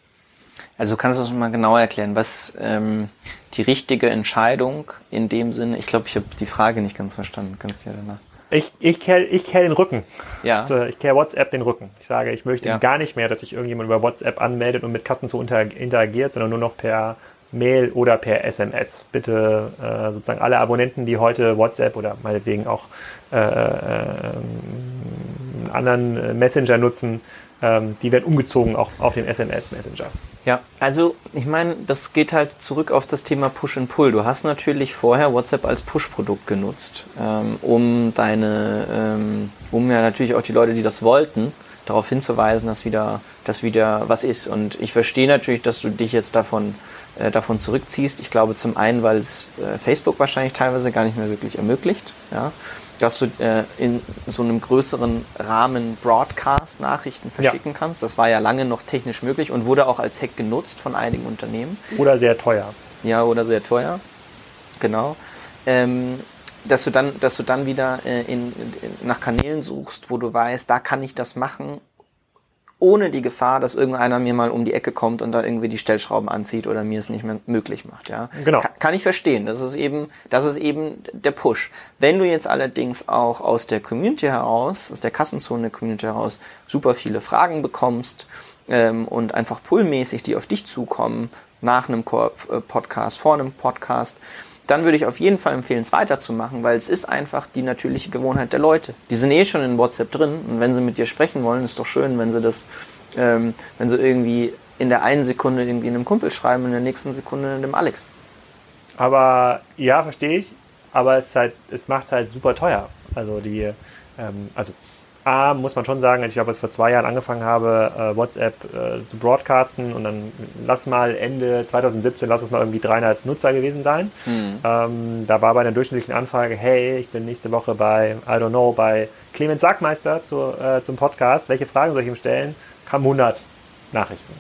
Also kannst du uns mal genauer erklären, was ähm, die richtige Entscheidung in dem Sinne, ich glaube, ich habe die Frage nicht ganz verstanden. Kannst du ja danach. Ich, ich kehre ich kehr den Rücken. Ja. Also ich kehre WhatsApp den Rücken. Ich sage, ich möchte ja. gar nicht mehr, dass sich irgendjemand über WhatsApp anmeldet und mit Kassenzone interagiert, sondern nur noch per Mail oder per SMS. Bitte äh, sozusagen alle Abonnenten, die heute WhatsApp oder meinetwegen auch äh, äh, anderen Messenger nutzen, ähm, die werden umgezogen auf, auf den SMS-Messenger. Ja, also ich meine, das geht halt zurück auf das Thema Push and Pull. Du hast natürlich vorher WhatsApp als Push-Produkt genutzt, ähm, um deine, ähm, um ja natürlich auch die Leute, die das wollten, darauf hinzuweisen, dass wieder, dass wieder was ist. Und ich verstehe natürlich, dass du dich jetzt davon davon zurückziehst. Ich glaube zum einen, weil es äh, Facebook wahrscheinlich teilweise gar nicht mehr wirklich ermöglicht, ja, dass du äh, in so einem größeren Rahmen Broadcast-Nachrichten verschicken ja. kannst. Das war ja lange noch technisch möglich und wurde auch als Hack genutzt von einigen Unternehmen. Oder sehr teuer. Ja, oder sehr teuer. Genau. Ähm, dass du dann, dass du dann wieder äh, in, in, nach Kanälen suchst, wo du weißt, da kann ich das machen ohne die Gefahr, dass irgendeiner mir mal um die Ecke kommt und da irgendwie die Stellschrauben anzieht oder mir es nicht mehr möglich macht. Ja, genau. Kann, kann ich verstehen. Das ist eben, das ist eben der Push. Wenn du jetzt allerdings auch aus der Community heraus, aus der Kassenzone Community heraus, super viele Fragen bekommst ähm, und einfach pullmäßig die auf dich zukommen nach einem äh, Podcast, vor einem Podcast, dann würde ich auf jeden Fall empfehlen, es weiterzumachen, weil es ist einfach die natürliche Gewohnheit der Leute. Die sind eh schon in WhatsApp drin und wenn sie mit dir sprechen wollen, ist doch schön, wenn sie das, ähm, wenn sie irgendwie in der einen Sekunde irgendwie einem Kumpel schreiben, in der nächsten Sekunde dem Alex. Aber ja, verstehe ich. Aber es, halt, es macht es halt super teuer. Also die, ähm, also A, muss man schon sagen, als ich glaube, vor zwei Jahren angefangen habe, äh, WhatsApp äh, zu broadcasten und dann lass mal Ende 2017, lass es mal irgendwie 300 Nutzer gewesen sein. Mhm. Ähm, da war bei einer durchschnittlichen Anfrage, hey, ich bin nächste Woche bei, I don't know, bei Clemens Sackmeister zu, äh, zum Podcast, welche Fragen soll ich ihm stellen? Kamen 100 Nachrichten.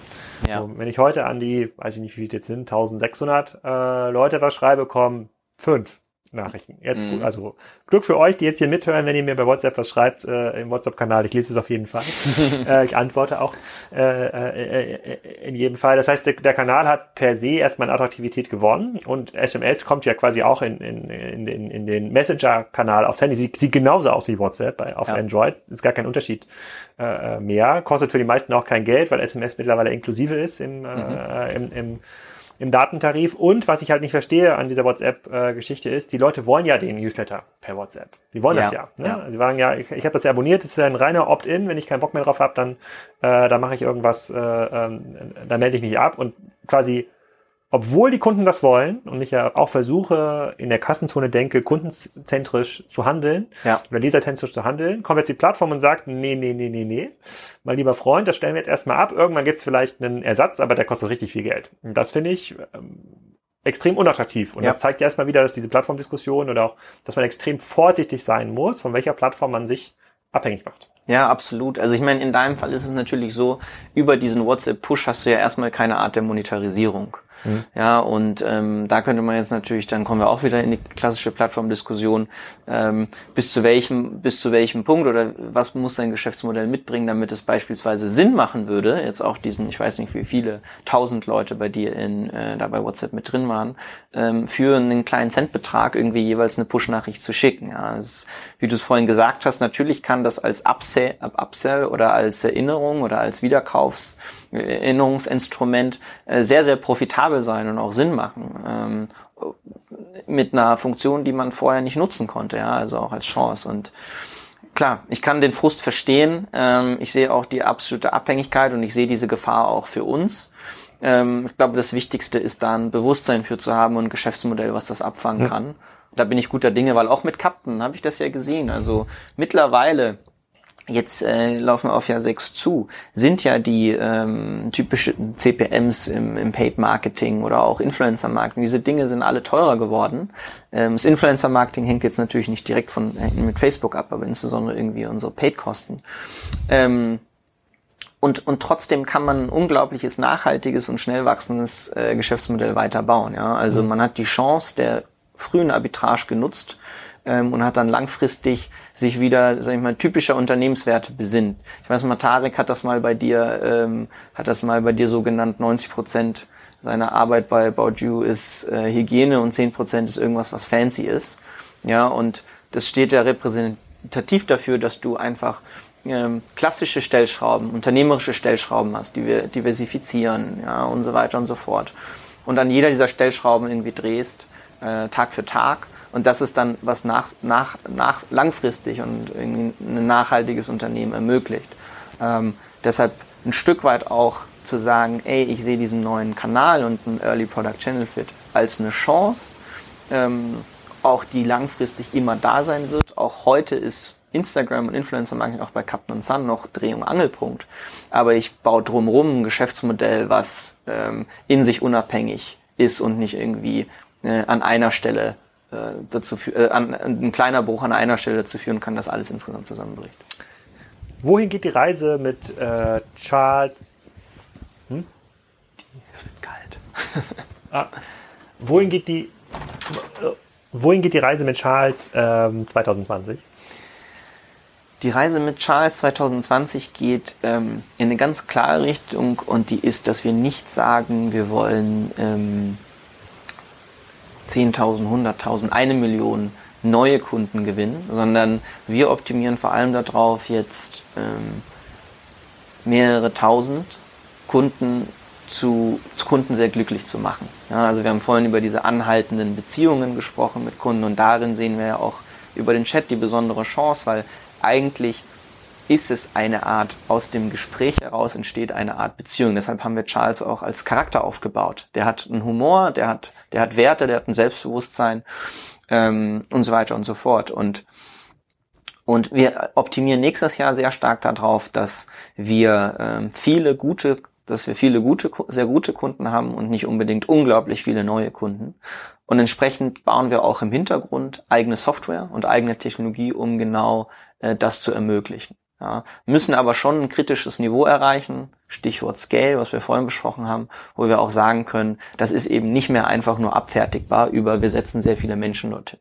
Ja. So, wenn ich heute an die, weiß ich nicht, wie viele jetzt sind, 1600 äh, Leute was schreibe, kommen fünf. Nachrichten. Jetzt mhm. gut, also Glück für euch, die jetzt hier mithören, wenn ihr mir bei WhatsApp was schreibt äh, im WhatsApp-Kanal. Ich lese es auf jeden Fall. äh, ich antworte auch äh, äh, äh, in jedem Fall. Das heißt, der, der, Kanal hat per se erstmal an Attraktivität gewonnen und SMS kommt ja quasi auch in, in, in, in, in den Messenger-Kanal aufs Handy. Sie, sieht genauso aus wie WhatsApp bei, auf ja. Android. Ist gar kein Unterschied äh, mehr. Kostet für die meisten auch kein Geld, weil SMS mittlerweile inklusive ist im, mhm. im, im im Datentarif. Und was ich halt nicht verstehe an dieser WhatsApp-Geschichte ist, die Leute wollen ja den Newsletter per WhatsApp. Die wollen ja, das ja. Ne? ja. Sie sagen ja, ich, ich habe das ja abonniert, das ist ja ein reiner Opt-in. Wenn ich keinen Bock mehr drauf habe, dann äh, da mache ich irgendwas, äh, äh, dann melde ich mich ab und quasi obwohl die Kunden das wollen und ich ja auch versuche, in der Kassenzone denke, kundenzentrisch zu handeln Ja. oder leserzentrisch zu handeln, kommt jetzt die Plattform und sagt, nee, nee, nee, nee, nee, mein lieber Freund, das stellen wir jetzt erstmal ab. Irgendwann gibt es vielleicht einen Ersatz, aber der kostet richtig viel Geld. Und das finde ich ähm, extrem unattraktiv. Und Ja. das zeigt ja erstmal wieder, dass diese Plattformdiskussion oder auch, dass man extrem vorsichtig sein muss, von welcher Plattform man sich abhängig macht. Ja, absolut. Also ich meine, in deinem Fall ist es natürlich so, über diesen WhatsApp-Push hast du ja erstmal keine Art der Monetarisierung. Mhm. Ja, und ähm, da könnte man jetzt natürlich, dann kommen wir auch wieder in die klassische Plattformdiskussion, ähm, bis zu welchem, bis zu welchem Punkt oder was muss dein Geschäftsmodell mitbringen, damit es beispielsweise Sinn machen würde, jetzt auch diesen, ich weiß nicht, wie viele tausend Leute bei dir in äh, da bei WhatsApp mit drin waren, ähm, für einen kleinen Centbetrag irgendwie jeweils eine Push-Nachricht zu schicken. Ja, ist, wie du es vorhin gesagt hast, natürlich kann das als Upsell, Upsell oder als Erinnerung oder als Wiederkaufs Erinnerungsinstrument äh, sehr, sehr profitabel sein und auch Sinn machen. Ähm, mit einer Funktion, die man vorher nicht nutzen konnte, ja, also auch als Chance. Und klar, ich kann den Frust verstehen. Ähm, ich sehe auch die absolute Abhängigkeit und ich sehe diese Gefahr auch für uns. Ähm, ich glaube, das Wichtigste ist da ein Bewusstsein für zu haben und ein Geschäftsmodell, was das abfangen kann. Da bin ich guter Dinge, weil auch mit Captain habe ich das ja gesehen. Also mittlerweile Jetzt äh, laufen wir auf Jahr 6 zu, sind ja die ähm, typischen CPMs im, im Paid Marketing oder auch Influencer Marketing, diese Dinge sind alle teurer geworden. Ähm, das Influencer Marketing hängt jetzt natürlich nicht direkt von mit Facebook ab, aber insbesondere irgendwie unsere Paid-Kosten. Ähm, und, und trotzdem kann man ein unglaubliches, nachhaltiges und schnell wachsendes äh, Geschäftsmodell weiterbauen. Ja? Also man hat die Chance der frühen Arbitrage genutzt ähm, und hat dann langfristig sich wieder, sag ich mal, typischer Unternehmenswerte besinnt. Ich weiß mal, Tarek hat das mal bei dir, ähm, hat das mal bei dir so genannt, 90 Prozent seiner Arbeit bei About You ist äh, Hygiene und 10 Prozent ist irgendwas, was fancy ist. Ja, und das steht ja repräsentativ dafür, dass du einfach ähm, klassische Stellschrauben, unternehmerische Stellschrauben hast, die wir diversifizieren, ja, und so weiter und so fort. Und an jeder dieser Stellschrauben irgendwie drehst, äh, Tag für Tag. Und das ist dann, was nach, nach, nach langfristig und irgendwie ein nachhaltiges Unternehmen ermöglicht. Ähm, deshalb ein Stück weit auch zu sagen, ey, ich sehe diesen neuen Kanal und einen Early Product Channel Fit als eine Chance, ähm, auch die langfristig immer da sein wird. Auch heute ist Instagram und Influencer Marketing auch bei Captain Sun noch Dreh- und Angelpunkt. Aber ich baue drumherum ein Geschäftsmodell, was ähm, in sich unabhängig ist und nicht irgendwie äh, an einer Stelle dazu fü- äh, an, ein kleiner Bruch an einer Stelle dazu führen kann, dass alles insgesamt zusammenbricht. Wohin geht die Reise mit äh, Charles? Es wird kalt. Ah, wohin geht die? äh, Wohin geht die Reise mit Charles ähm, 2020? Die Reise mit Charles 2020 geht ähm, in eine ganz klare Richtung und die ist, dass wir nicht sagen, wir wollen ähm, 10.000, 100.000, eine Million neue Kunden gewinnen, sondern wir optimieren vor allem darauf, jetzt ähm, mehrere tausend Kunden zu, zu Kunden sehr glücklich zu machen. Ja, also wir haben vorhin über diese anhaltenden Beziehungen gesprochen mit Kunden und darin sehen wir ja auch über den Chat die besondere Chance, weil eigentlich ist es eine Art, aus dem Gespräch heraus entsteht eine Art Beziehung. Deshalb haben wir Charles auch als Charakter aufgebaut. Der hat einen Humor, der hat, der hat Werte, der hat ein Selbstbewusstsein ähm, und so weiter und so fort. Und und wir optimieren nächstes Jahr sehr stark darauf, dass wir ähm, viele gute, dass wir viele gute, sehr gute Kunden haben und nicht unbedingt unglaublich viele neue Kunden. Und entsprechend bauen wir auch im Hintergrund eigene Software und eigene Technologie, um genau äh, das zu ermöglichen. Ja, müssen aber schon ein kritisches Niveau erreichen, Stichwort Scale, was wir vorhin besprochen haben, wo wir auch sagen können, das ist eben nicht mehr einfach nur abfertigbar über, wir setzen sehr viele Menschen dorthin.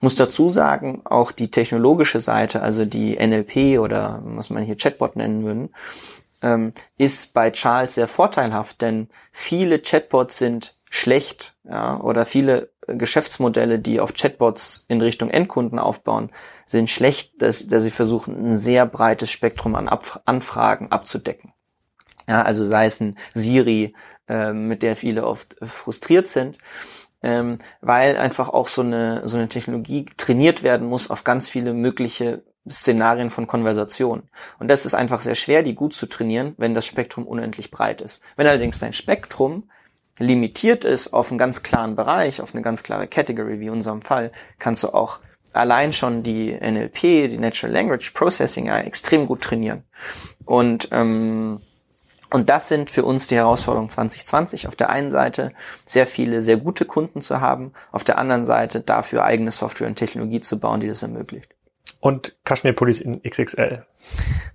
Muss dazu sagen, auch die technologische Seite, also die NLP oder was man hier Chatbot nennen würden, ähm, ist bei Charles sehr vorteilhaft, denn viele Chatbots sind schlecht ja, oder viele Geschäftsmodelle, die auf Chatbots in Richtung Endkunden aufbauen, sind schlecht, dass, dass sie versuchen, ein sehr breites Spektrum an Abf Anfragen abzudecken. Ja, also sei es ein Siri, ähm, mit der viele oft äh, frustriert sind, ähm, weil einfach auch so eine, so eine Technologie trainiert werden muss auf ganz viele mögliche Szenarien von Konversation. Und das ist einfach sehr schwer, die gut zu trainieren, wenn das Spektrum unendlich breit ist. Wenn allerdings dein Spektrum limitiert ist auf einen ganz klaren Bereich, auf eine ganz klare Category, wie in unserem Fall, kannst du auch allein schon die NLP, die Natural Language Processing, extrem gut trainieren. Und ähm, und das sind für uns die Herausforderungen 2020. Auf der einen Seite sehr viele, sehr gute Kunden zu haben, auf der anderen Seite dafür eigene Software und Technologie zu bauen, die das ermöglicht. Und Kaschmir-Pullis in XXL.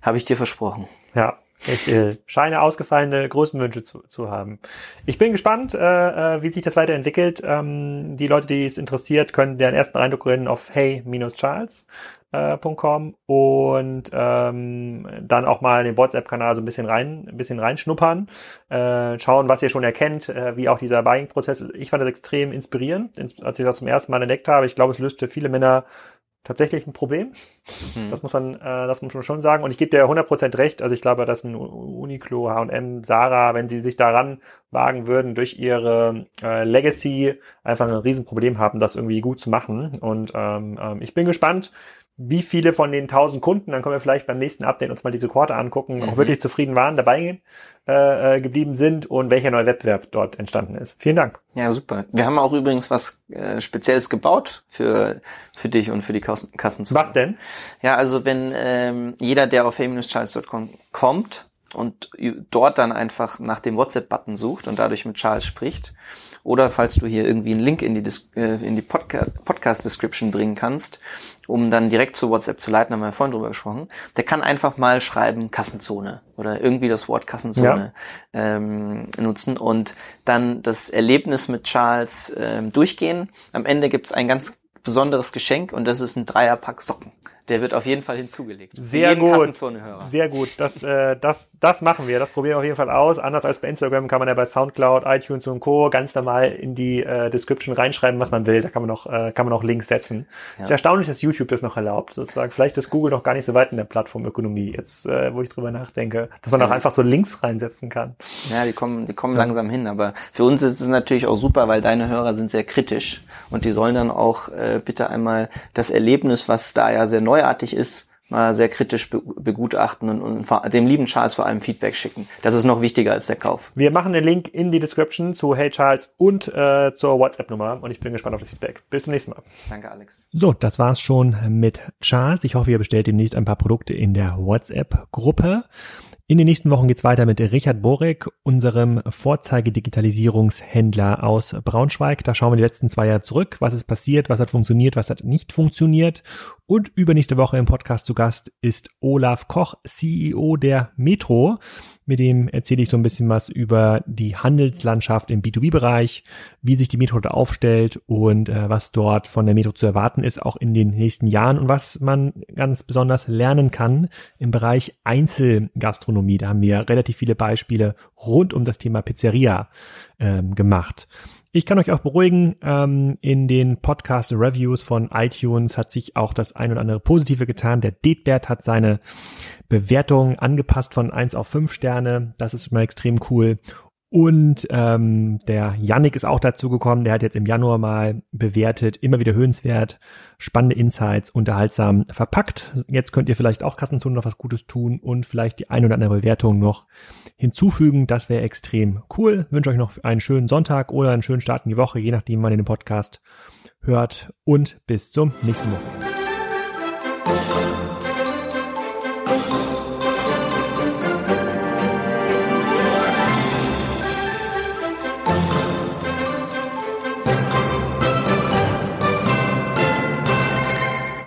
Habe ich dir versprochen. Ja, ich äh, scheine ausgefallene Größenwünsche zu, zu haben. Ich bin gespannt, äh, äh, wie sich das weiterentwickelt. Ähm, die Leute, die es interessiert, können deren ersten Eindruck reden auf hey-charles.com äh, und ähm, dann auch mal den WhatsApp-Kanal so ein bisschen rein, ein bisschen reinschnuppern, äh, schauen, was ihr schon erkennt, äh, wie auch dieser Buying-Prozess. Ich fand das extrem inspirierend, als ich das zum ersten Mal entdeckt habe. Ich glaube, es löst für viele Männer tatsächlich ein Problem. Mhm. Das muss man, äh, das muss man schon sagen. Und ich gebe dir 100% recht. Also ich glaube, dass ein Uniqlo, H&M, Sarah, wenn sie sich daran wagen würden, durch ihre äh, Legacy einfach ein Riesenproblem haben, das irgendwie gut zu machen. Und ähm, ähm, ich bin gespannt, wie viele von den 1000 Kunden, dann können wir vielleicht beim nächsten Update uns mal diese Quarter angucken, mhm. auch wirklich zufrieden waren, dabei äh, äh, geblieben sind und welcher neue Wettbewerb dort entstanden ist. Vielen Dank. Ja, super. Wir haben auch übrigens was äh, Spezielles gebaut für, für dich und für die Kassen. Kassen was denn? Ja, also wenn ähm, jeder, der auf hey-charles.com kommt und dort dann einfach nach dem WhatsApp-Button sucht und dadurch mit Charles spricht, oder falls du hier irgendwie einen Link in die, Dis äh, in die Podca Podcast-Description bringen kannst, um dann direkt zu WhatsApp zu leiten, haben wir vorhin drüber gesprochen, der kann einfach mal schreiben Kassenzone oder irgendwie das Wort Kassenzone ja. ähm, nutzen und dann das Erlebnis mit Charles ähm, durchgehen. Am Ende gibt's ein ganz besonderes Geschenk und das ist ein Dreierpack Socken. Der wird auf jeden Fall hinzugelegt. Sehr gut. Sehr gut. Das, äh, das, das machen wir. Das probieren wir auf jeden Fall aus. Anders als bei Instagram kann man ja bei Soundcloud, iTunes und Co. ganz normal in die äh, Description reinschreiben, was man will. Da kann man noch, äh, kann man noch Links setzen. Ja. Ist erstaunlich, dass YouTube das noch erlaubt, sozusagen. Vielleicht ist Google noch gar nicht so weit in der Plattformökonomie, jetzt, äh, wo ich drüber nachdenke, dass man also, auch einfach so Links reinsetzen kann. Ja, die kommen, die kommen ja. langsam hin. Aber für uns ist es natürlich auch super, weil deine Hörer sind sehr kritisch und die sollen dann auch äh, bitte einmal das Erlebnis, was da ja sehr neuartig ist, mal sehr kritisch be begutachten und, und, dem lieben Charles vor allem Feedback schicken. Das ist noch wichtiger als der Kauf. Wir machen den Link in die Description zu Hey Charles und äh, zur WhatsApp-Nummer und ich bin gespannt auf das Feedback. Bis zum nächsten Mal. Danke, Alex. So, das war's schon mit Charles. Ich hoffe, ihr bestellt demnächst ein paar Produkte in der WhatsApp-Gruppe. In den nächsten Wochen geht's weiter mit Richard Borek, unserem Vorzeige-Digitalisierungshändler aus Braunschweig. Da schauen wir die letzten zwei Jahre zurück. Was ist passiert? Was hat funktioniert? Was hat nicht funktioniert? Und übernächste Woche im Podcast zu Gast ist Olaf Koch, CEO der Metro. Mit dem erzähle ich so ein bisschen was über die Handelslandschaft im B2B-Bereich, wie sich die Metro da aufstellt und äh, was dort von der Metro zu erwarten ist, auch in den nächsten Jahren und was man ganz besonders lernen kann im Bereich Einzelgastronomie. Da haben wir relativ viele Beispiele rund um das Thema Pizzeria ähm, gemacht. Ich kann euch auch beruhigen, ähm, in den Podcast-Reviews von iTunes hat sich auch das ein oder andere Positive getan. Der Detbert hat seine Bewertung angepasst von eins auf fünf Sterne. Das ist mal extrem cool. Und ähm, der Yannick ist auch dazu gekommen, der hat jetzt im Januar mal bewertet, immer wieder höhenswert, spannende Insights, unterhaltsam verpackt. Jetzt könnt ihr vielleicht auch Kassenzone noch was Gutes tun und vielleicht die ein oder andere Bewertung noch hinzufügen. Das wäre extrem cool. Wünsche euch noch einen schönen Sonntag oder einen schönen Start in die Woche, je nachdem, wann ihr den Podcast hört. Und bis zum nächsten Mal.